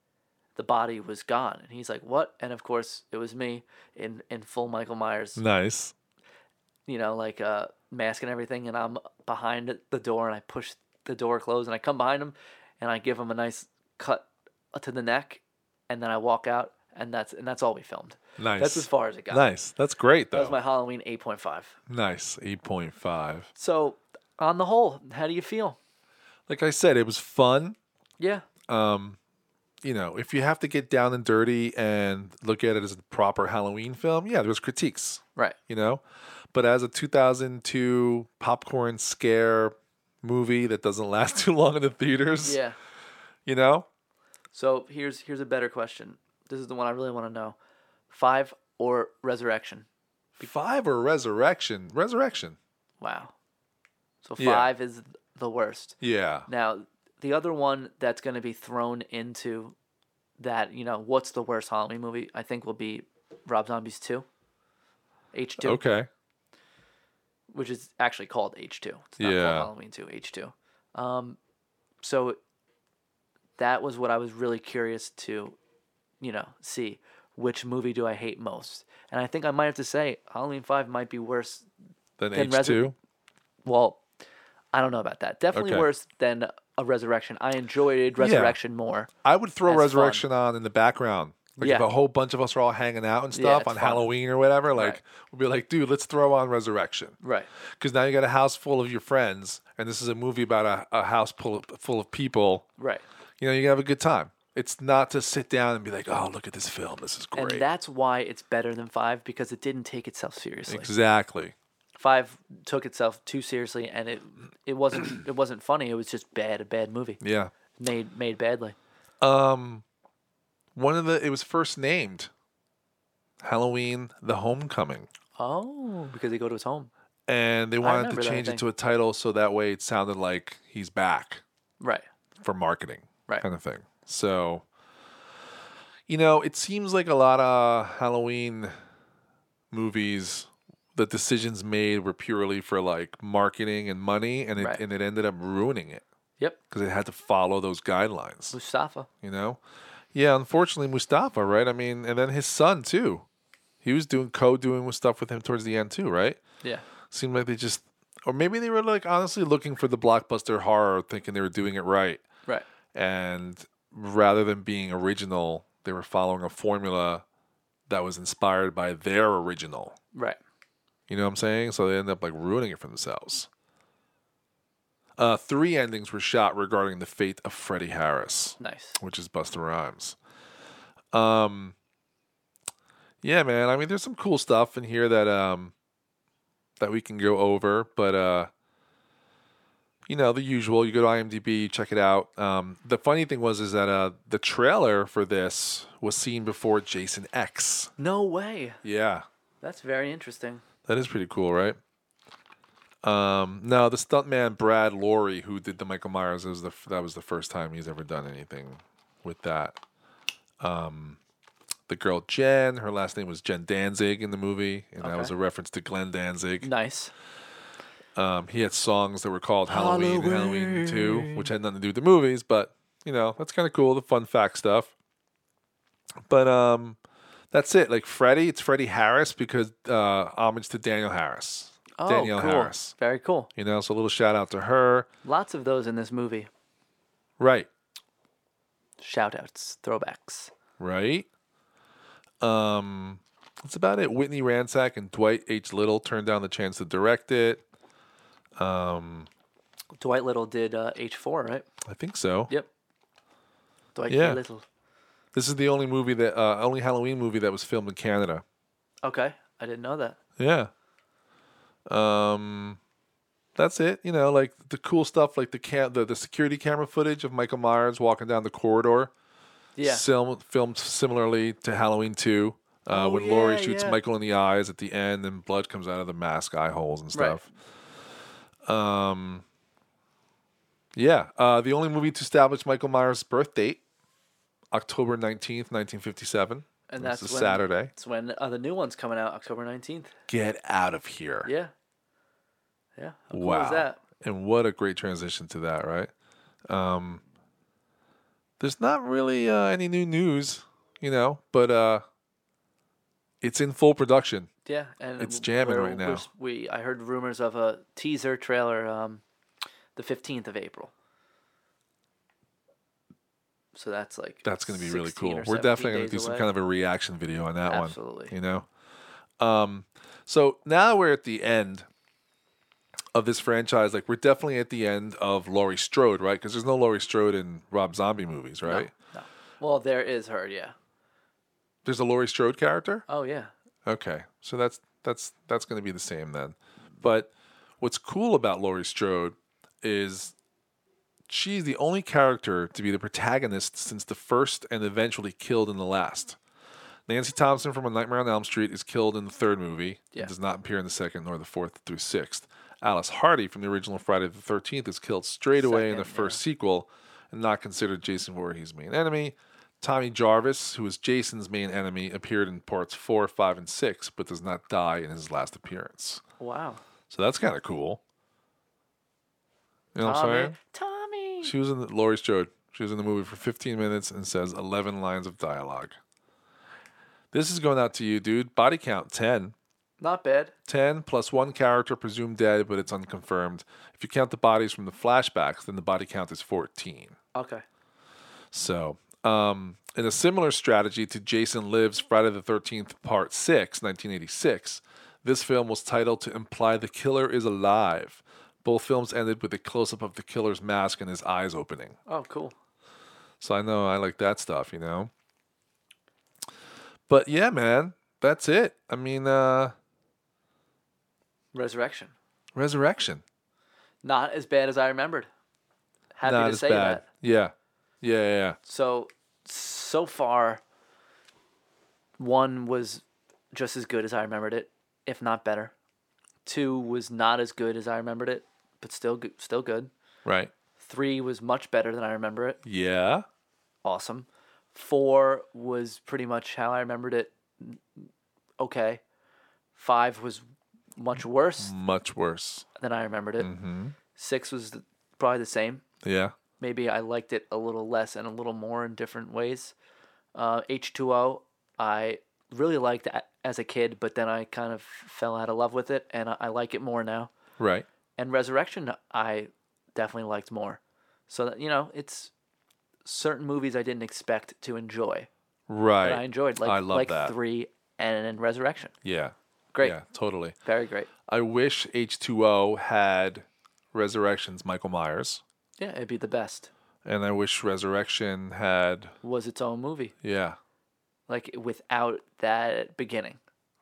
the body was gone, and he's like, "What?" And of course, it was me in in full Michael Myers Nice. you know, like uh, mask and everything, and I'm behind the door, and I push the door closed, and I come behind him, and I give him a nice cut to the neck, and then I walk out, and that's and that's all we filmed. Nice. That's as far as it got. Nice. That's great That though. was my Halloween eight point five. nice. Eight point five. So, on the whole, how do you feel? Like I said, it was fun. Yeah, Um, you know, if you have to get down and dirty and look at it as a proper Halloween film, yeah, there's critiques. right. you know. But as a 2002 popcorn scare movie that doesn't last [LAUGHS] too long in the theaters, Yeah. you know, So here's here's a better question. This is the one I really want to know: five or Resurrection? five or Resurrection, Resurrection, Wow. So Yeah. five is the worst. yeah, Now, the other one that's going to be thrown into that, you know, what's the worst Halloween movie? I think will be Rob Zombie's 2. H2, okay, which is actually called H2. It's not Yeah. called Halloween 2, H2. Um, so that was what I was really curious to, you know, see. Which movie do I hate most? And I think I might have to say Halloween 5 might be worse. than, Then H Resu- two, Well, I don't know about that. Definitely Okay. worse than a Resurrection. I enjoyed Resurrection more. I would throw As fun. Resurrection on in the background. Like if a whole bunch of us are all hanging out and stuff it's on fun. Halloween or whatever, like Right. we'll be like, dude, let's throw on Resurrection. Right. Because now you got a house full of your friends, and this is a movie about a, a house full of, full of people. Right. You know, you can have a good time. It's not to sit down and be like, oh, look at this film. This is great. And that's why it's better than five because it didn't take itself seriously. exactly. Five took itself too seriously, and it it wasn't it wasn't funny. It was just bad, a bad movie Yeah. made made badly. Um, one of the it was first named Halloween: The Homecoming, Oh, because they go to his home. and they wanted to change it to a title so that way it sounded like he's back Right. for marketing, Right. kind of thing. So, you know, it seems like a lot of Halloween movies. The decisions made were purely for like marketing and money, and it Right. and it ended up ruining it Yep. because it had to follow those guidelines. Moustapha. you know yeah unfortunately Moustapha right? I mean and then his son too. He was doing co-doing stuff with him towards the end too right? Yeah. seemed like they just or maybe they were like honestly looking for the blockbuster horror thinking they were doing it right. Right. and rather than being original they were following a formula that was inspired by their original. Right. you know what i'm saying? So they end up like ruining it for themselves uh, three endings were shot regarding the fate of freddie harris Nice. which is Busta Rhymes. Um, yeah, man. I mean, there's some cool stuff in here that um that we can go over, but uh, you know, the usual. You go to IMDb, check it out. Um, the funny thing was is that uh the trailer for this was seen before Jason X. No way. Yeah, That's very interesting. that is pretty cool, right? Um, no, the stuntman Brad Loree, who did the Michael Myers, was the that was the first time he's ever done anything with that. Um, the girl Jen, her last name was Jen Danzig in the movie, and that was a reference to Glenn Danzig. Nice. Um, he had songs that were called Halloween, and Halloween Two, which had nothing to do with the movies, but you know that's kind of cool, the fun fact stuff. But um, that's it. Like Freddie, it's Freddie Harris because uh, homage to Danielle Harris. Oh, Danielle cool. Harris. Very cool. You know, so a little shout out to her. Lots of those in this movie. Right, Shout outs, throwbacks. right. Um, that's about it. Whitney Ransick and Dwight H. Little turned down the chance to direct it. Um, Dwight Little did uh, H4, right? I think so. Yep. Dwight Yeah. Little. This is the only movie that, uh, only Halloween movie that was filmed in Canada. Okay. I didn't know that. Yeah. Um, that's it. You know, like the cool stuff, like the cam- the, the security camera footage of Michael Myers walking down the corridor. Yeah. Sil- filmed similarly to Halloween 2, uh, Oh, when Laurie shoots yeah. Michael in the eyes at the end and blood comes out of the mask eye holes and stuff. Um, yeah. Uh, the only movie to establish Michael Myers' birth date, October 19th, 1957. And This that's is when, Saturday. It's when uh, the new one's coming out, October 19th. Get out of here. Yeah. Yeah. How cool wow. that? And what a great transition to that, right? Um, there's not really uh, any new news, you know, but uh, it's in full production. Yeah, and It's jamming right now. We I heard rumors of a teaser trailer, um, the fifteenth of April. So that's like That's going to be really cool. We're definitely going to do some away. kind of a reaction video on that one. Absolutely. one. You know? Um, so now we're at the end of this franchise. Like, we're definitely at the end of Laurie Strode, right? Because there's no Laurie Strode in Rob Zombie movies, right? No, no. Well, there is her. Yeah. There's a Laurie Strode character? Oh yeah. Okay, so that's that's that's going to be the same then. But what's cool about Laurie Strode is she's the only character to be the protagonist since the first and eventually killed in the last. Nancy Thompson from A Nightmare on Elm Street is killed in the third movie. Yeah. and does not appear in the second nor the fourth through sixth. Alice Hardy from the original Friday the Thirteenth is killed straight away in the Second, first sequel, and not considered Jason Voorhees' main enemy. Tommy Jarvis, who is Jason's main enemy, appeared in parts four, five, and six, but does not die in his last appearance. Wow. So that's kind of cool. You know what I'm Tommy. saying? She was in the, Laurie Strode. She was in the movie for 15 minutes and says 11 lines of dialogue. This is going out to you, dude. Body count 10. Not bad. 10 plus one character presumed dead, but it's unconfirmed. If you count the bodies from the flashbacks, then the body count is 14. Okay. So, um, in a similar strategy to Jason Lives Friday the 13th, Part 6, 1986, this film was titled to imply the killer is alive. Both films ended with a close up of the killer's mask and his eyes opening. Oh, cool. So I know I like that stuff, you know. But yeah, man, that's it. I mean, uh, Resurrection. Resurrection. Not as bad as I remembered. Happy Not to say bad. that. Yeah. Yeah, yeah, yeah. So so far, one was just as good as I remembered it, if not better. Two was not as good as I remembered it, but still good, still good. Right. Three was much better than I remember it. Yeah. Awesome. Four was pretty much how I remembered it. Okay. Five was much worse Much worse. than I remembered it. Mm-hmm. Six was th- probably the same. Yeah. maybe I liked it a little less and a little more in different ways. Uh, H2O, I really liked a- as a kid, but then I kind of fell out of love with it, and I, I like it more now. Right. And Resurrection, I definitely liked more. So that, you know, it's certain movies I didn't expect to enjoy, Right. I enjoyed, like I love like that. three and, and Resurrection. Yeah. Great, Yeah, totally. very great. I wish H2O had Resurrection's Michael Myers. Yeah, it'd be the best. And I wish Resurrection had Was its own movie, yeah. like without that beginning.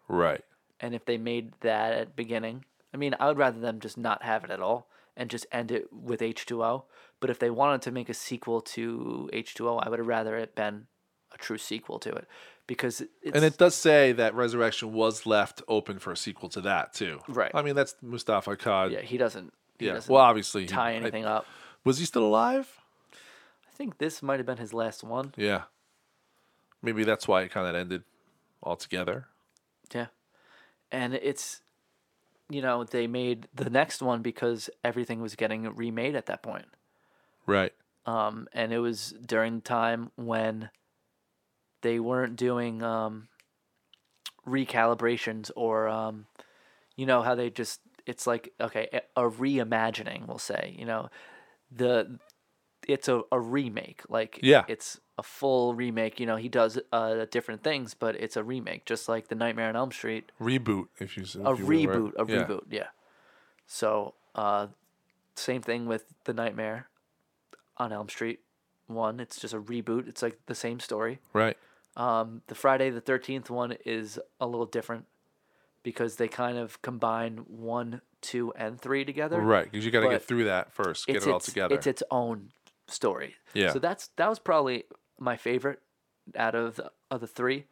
Right. And if they made that at beginning, I mean, I would rather them just not have it at all and just end it with H2O. But if they wanted to make a sequel to H2O, I would have rather it been a true sequel to it because it's and it does say that Resurrection was left open for a sequel to that too. Right. I mean, that's Moustapha Akkad. yeah, he doesn't he Yeah. doesn't Well, obviously, he- tie I- anything up. was he still alive? I think this might have been his last one. Yeah. Maybe that's why it kind of ended altogether. Yeah. And it's you know, they made the next one because everything was getting remade at that point. Right. um, and it was during the time when they weren't doing um, recalibrations or um, you know how they just it's like okay a a reimagining we'll say you know the it's a, a remake like Yeah. it's a full remake you know he does uh, different things but it's a remake just like the nightmare on elm street Reboot, if you if a you reboot a Yeah. reboot yeah so uh same thing with the nightmare on elm street one it's just a reboot it's like the same story Right. um the friday the 13th one is a little different because they kind of combine one two and three together Right. Because you got to get through that first. Get it all together. it's its own story. Yeah. so that's that was probably my favorite out of the, of the three.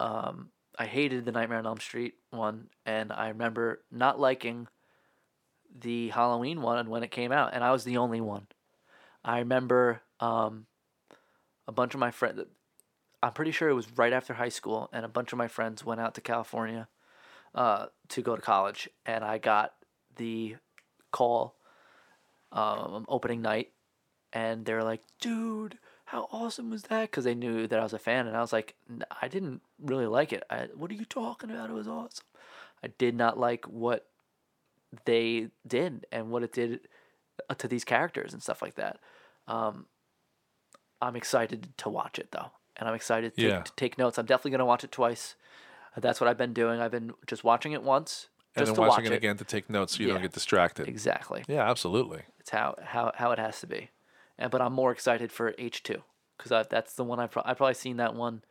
Um i hated the nightmare on elm street one and i remember not liking the halloween one when it came out and i was the only one. I remember um a bunch of my friends i'm pretty sure it was right after high school and a bunch of my friends went out to california uh, to go to college and i got the call um, opening night, and they're like, "Dude, how awesome was that?" Because they knew that I was a fan, and I was like, "N- "I didn't really like it. I, what are you talking about? It was awesome." I did not like what they did and what it did uh, to these characters and stuff like that. Um, I'm excited to watch it though, and I'm excited to, Yeah. to take notes. I'm definitely gonna watch it twice. That's what I've been doing. I've been just watching it once, and then watching watch it again to take notes so you don't get distracted. Exactly. Yeah, absolutely. It's how how how it has to be, and but I'm more excited for H two because that's the one I've pro- I've probably seen that one.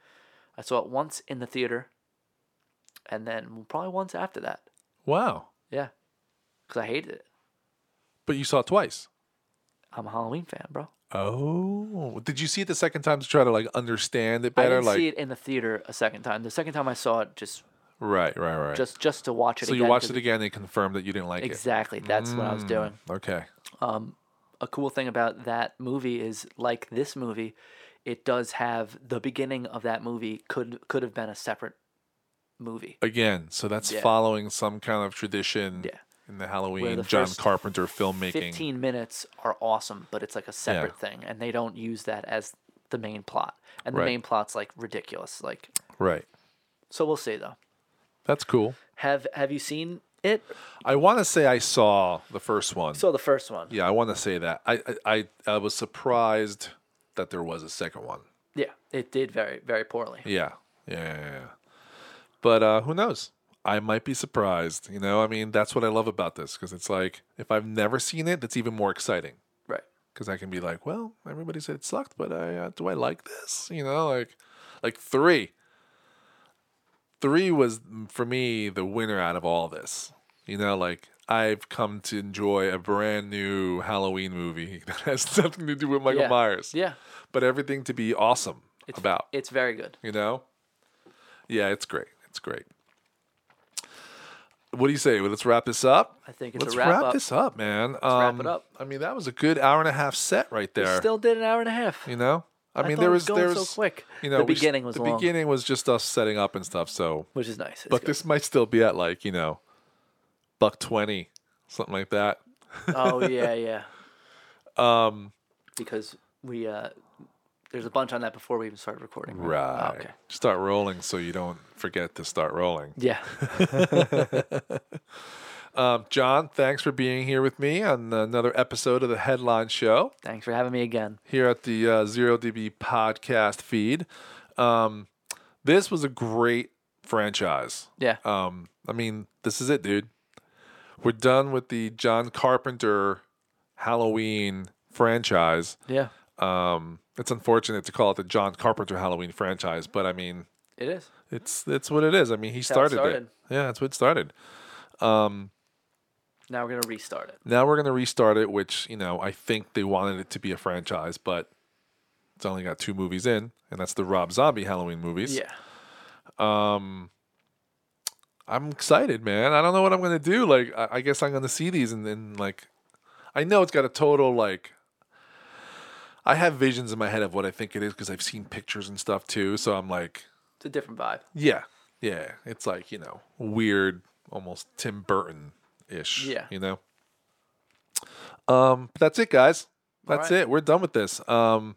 I saw it once in the theater, and then probably once after that. Wow. Yeah, because I hated it. But you saw it twice. I'm a Halloween fan, bro. Oh, did you see it the second time to try to like understand it I better? didn't Like, see it in the theater a second time. The second time I saw it, just right, right, right. just just to watch it. so you watched it again and confirmed that you didn't like it. Exactly. That's what I was doing. Mm, Okay. a cool thing about that movie is like this movie, it does have the beginning of that movie could could have been a separate movie. Again, so that's Yeah. following some kind of tradition Yeah. in the Halloween the John Carpenter filmmaking. 15 minutes are awesome, but it's like a separate thing and they don't use that as the main plot. And the Right. main plot's like ridiculous. Like Right. so we'll see though. That's cool. Have have you seen it? I want to say I saw the first one. So the first one. yeah, I want to say that. I, I I I was surprised that there was a second one. Yeah, it did very very poorly. Yeah. Yeah, yeah, yeah. But uh, who knows? I might be surprised. You know, I mean, that's what I love about this because it's like if I've never seen it, it's even more exciting Right. because I can be like, well, everybody said it sucked, but I uh, do I like this? You know, like like three. Three was mm, for me the winner out of all this. You know, like I've come to enjoy a brand new Halloween movie [LAUGHS] that has nothing to do with Michael Yeah. Myers, Yeah, but everything to be awesome it's about. It's very good. You know? Yeah, it's great. It's great. What do you say? Well, let's wrap this up. I think it's a wrap up. Let's wrap, wrap up. this up, man. Let's wrap it up. I mean, that was a good hour and a half set right We there. still did an hour and a half. you know, I, mean, there it was, was going there so was quick. You know, The we s- beginning was the long. beginning was just us setting up and stuff. So, which is nice. It's but good. this might still be at like you know, buck twenty, something like that. [LAUGHS] oh yeah, yeah. Um, Because we uh, there's a bunch on that before we even started recording. right. Oh, okay. Start rolling so you don't forget to start rolling. Yeah. [LAUGHS] [LAUGHS] Um, John, thanks for being here with me on another episode of the Headline Show. Thanks for having me again. here at the uh, Zero DB podcast feed. Um, this was a great franchise. Yeah. Um, I mean, this is it, dude. We're done with the John Carpenter Halloween franchise. Yeah. Um, it's unfortunate to call it the John Carpenter Halloween franchise, but I mean, It is. it's it's what it is. I mean, he how it started, started. it. Yeah, that's what it started. Um, Now we're gonna restart it. now we're gonna restart it, which you know I think they wanted it to be a franchise, but it's only got two movies in, and that's the Rob Zombie Halloween movies. Yeah. Um, I'm excited, man. I don't know what I'm gonna do. Like, I, I guess I'm gonna see these, and then like, I know it's got a total like. I have visions in my head of what I think it is because I've seen pictures and stuff too. So I'm like, It's a different vibe. yeah, yeah. It's like you know, weird, almost Tim Burton ish. Yeah. you know. Um, but that's it, guys. That's right. it. We're done with this. Um,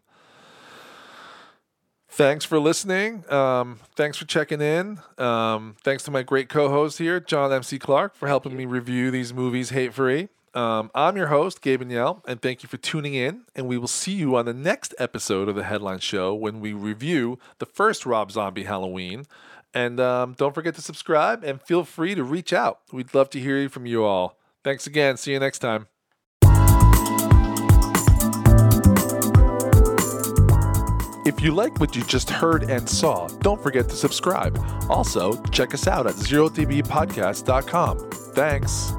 thanks for listening. Um, thanks for checking in. Um, thanks to my great co-host here, John MC Clark, for helping me review these movies hate free. Um, I'm your host, Gabe Yell, and thank you for tuning in. And we will see you on the next episode of the Headline Show when we review the first Rob Zombie Halloween. And um, don't forget to subscribe and feel free to reach out. We'd love to hear from you all. Thanks again. See you next time. If you like what you just heard and saw, don't forget to subscribe. Also, check us out at zerodbpodcast.com. Thanks.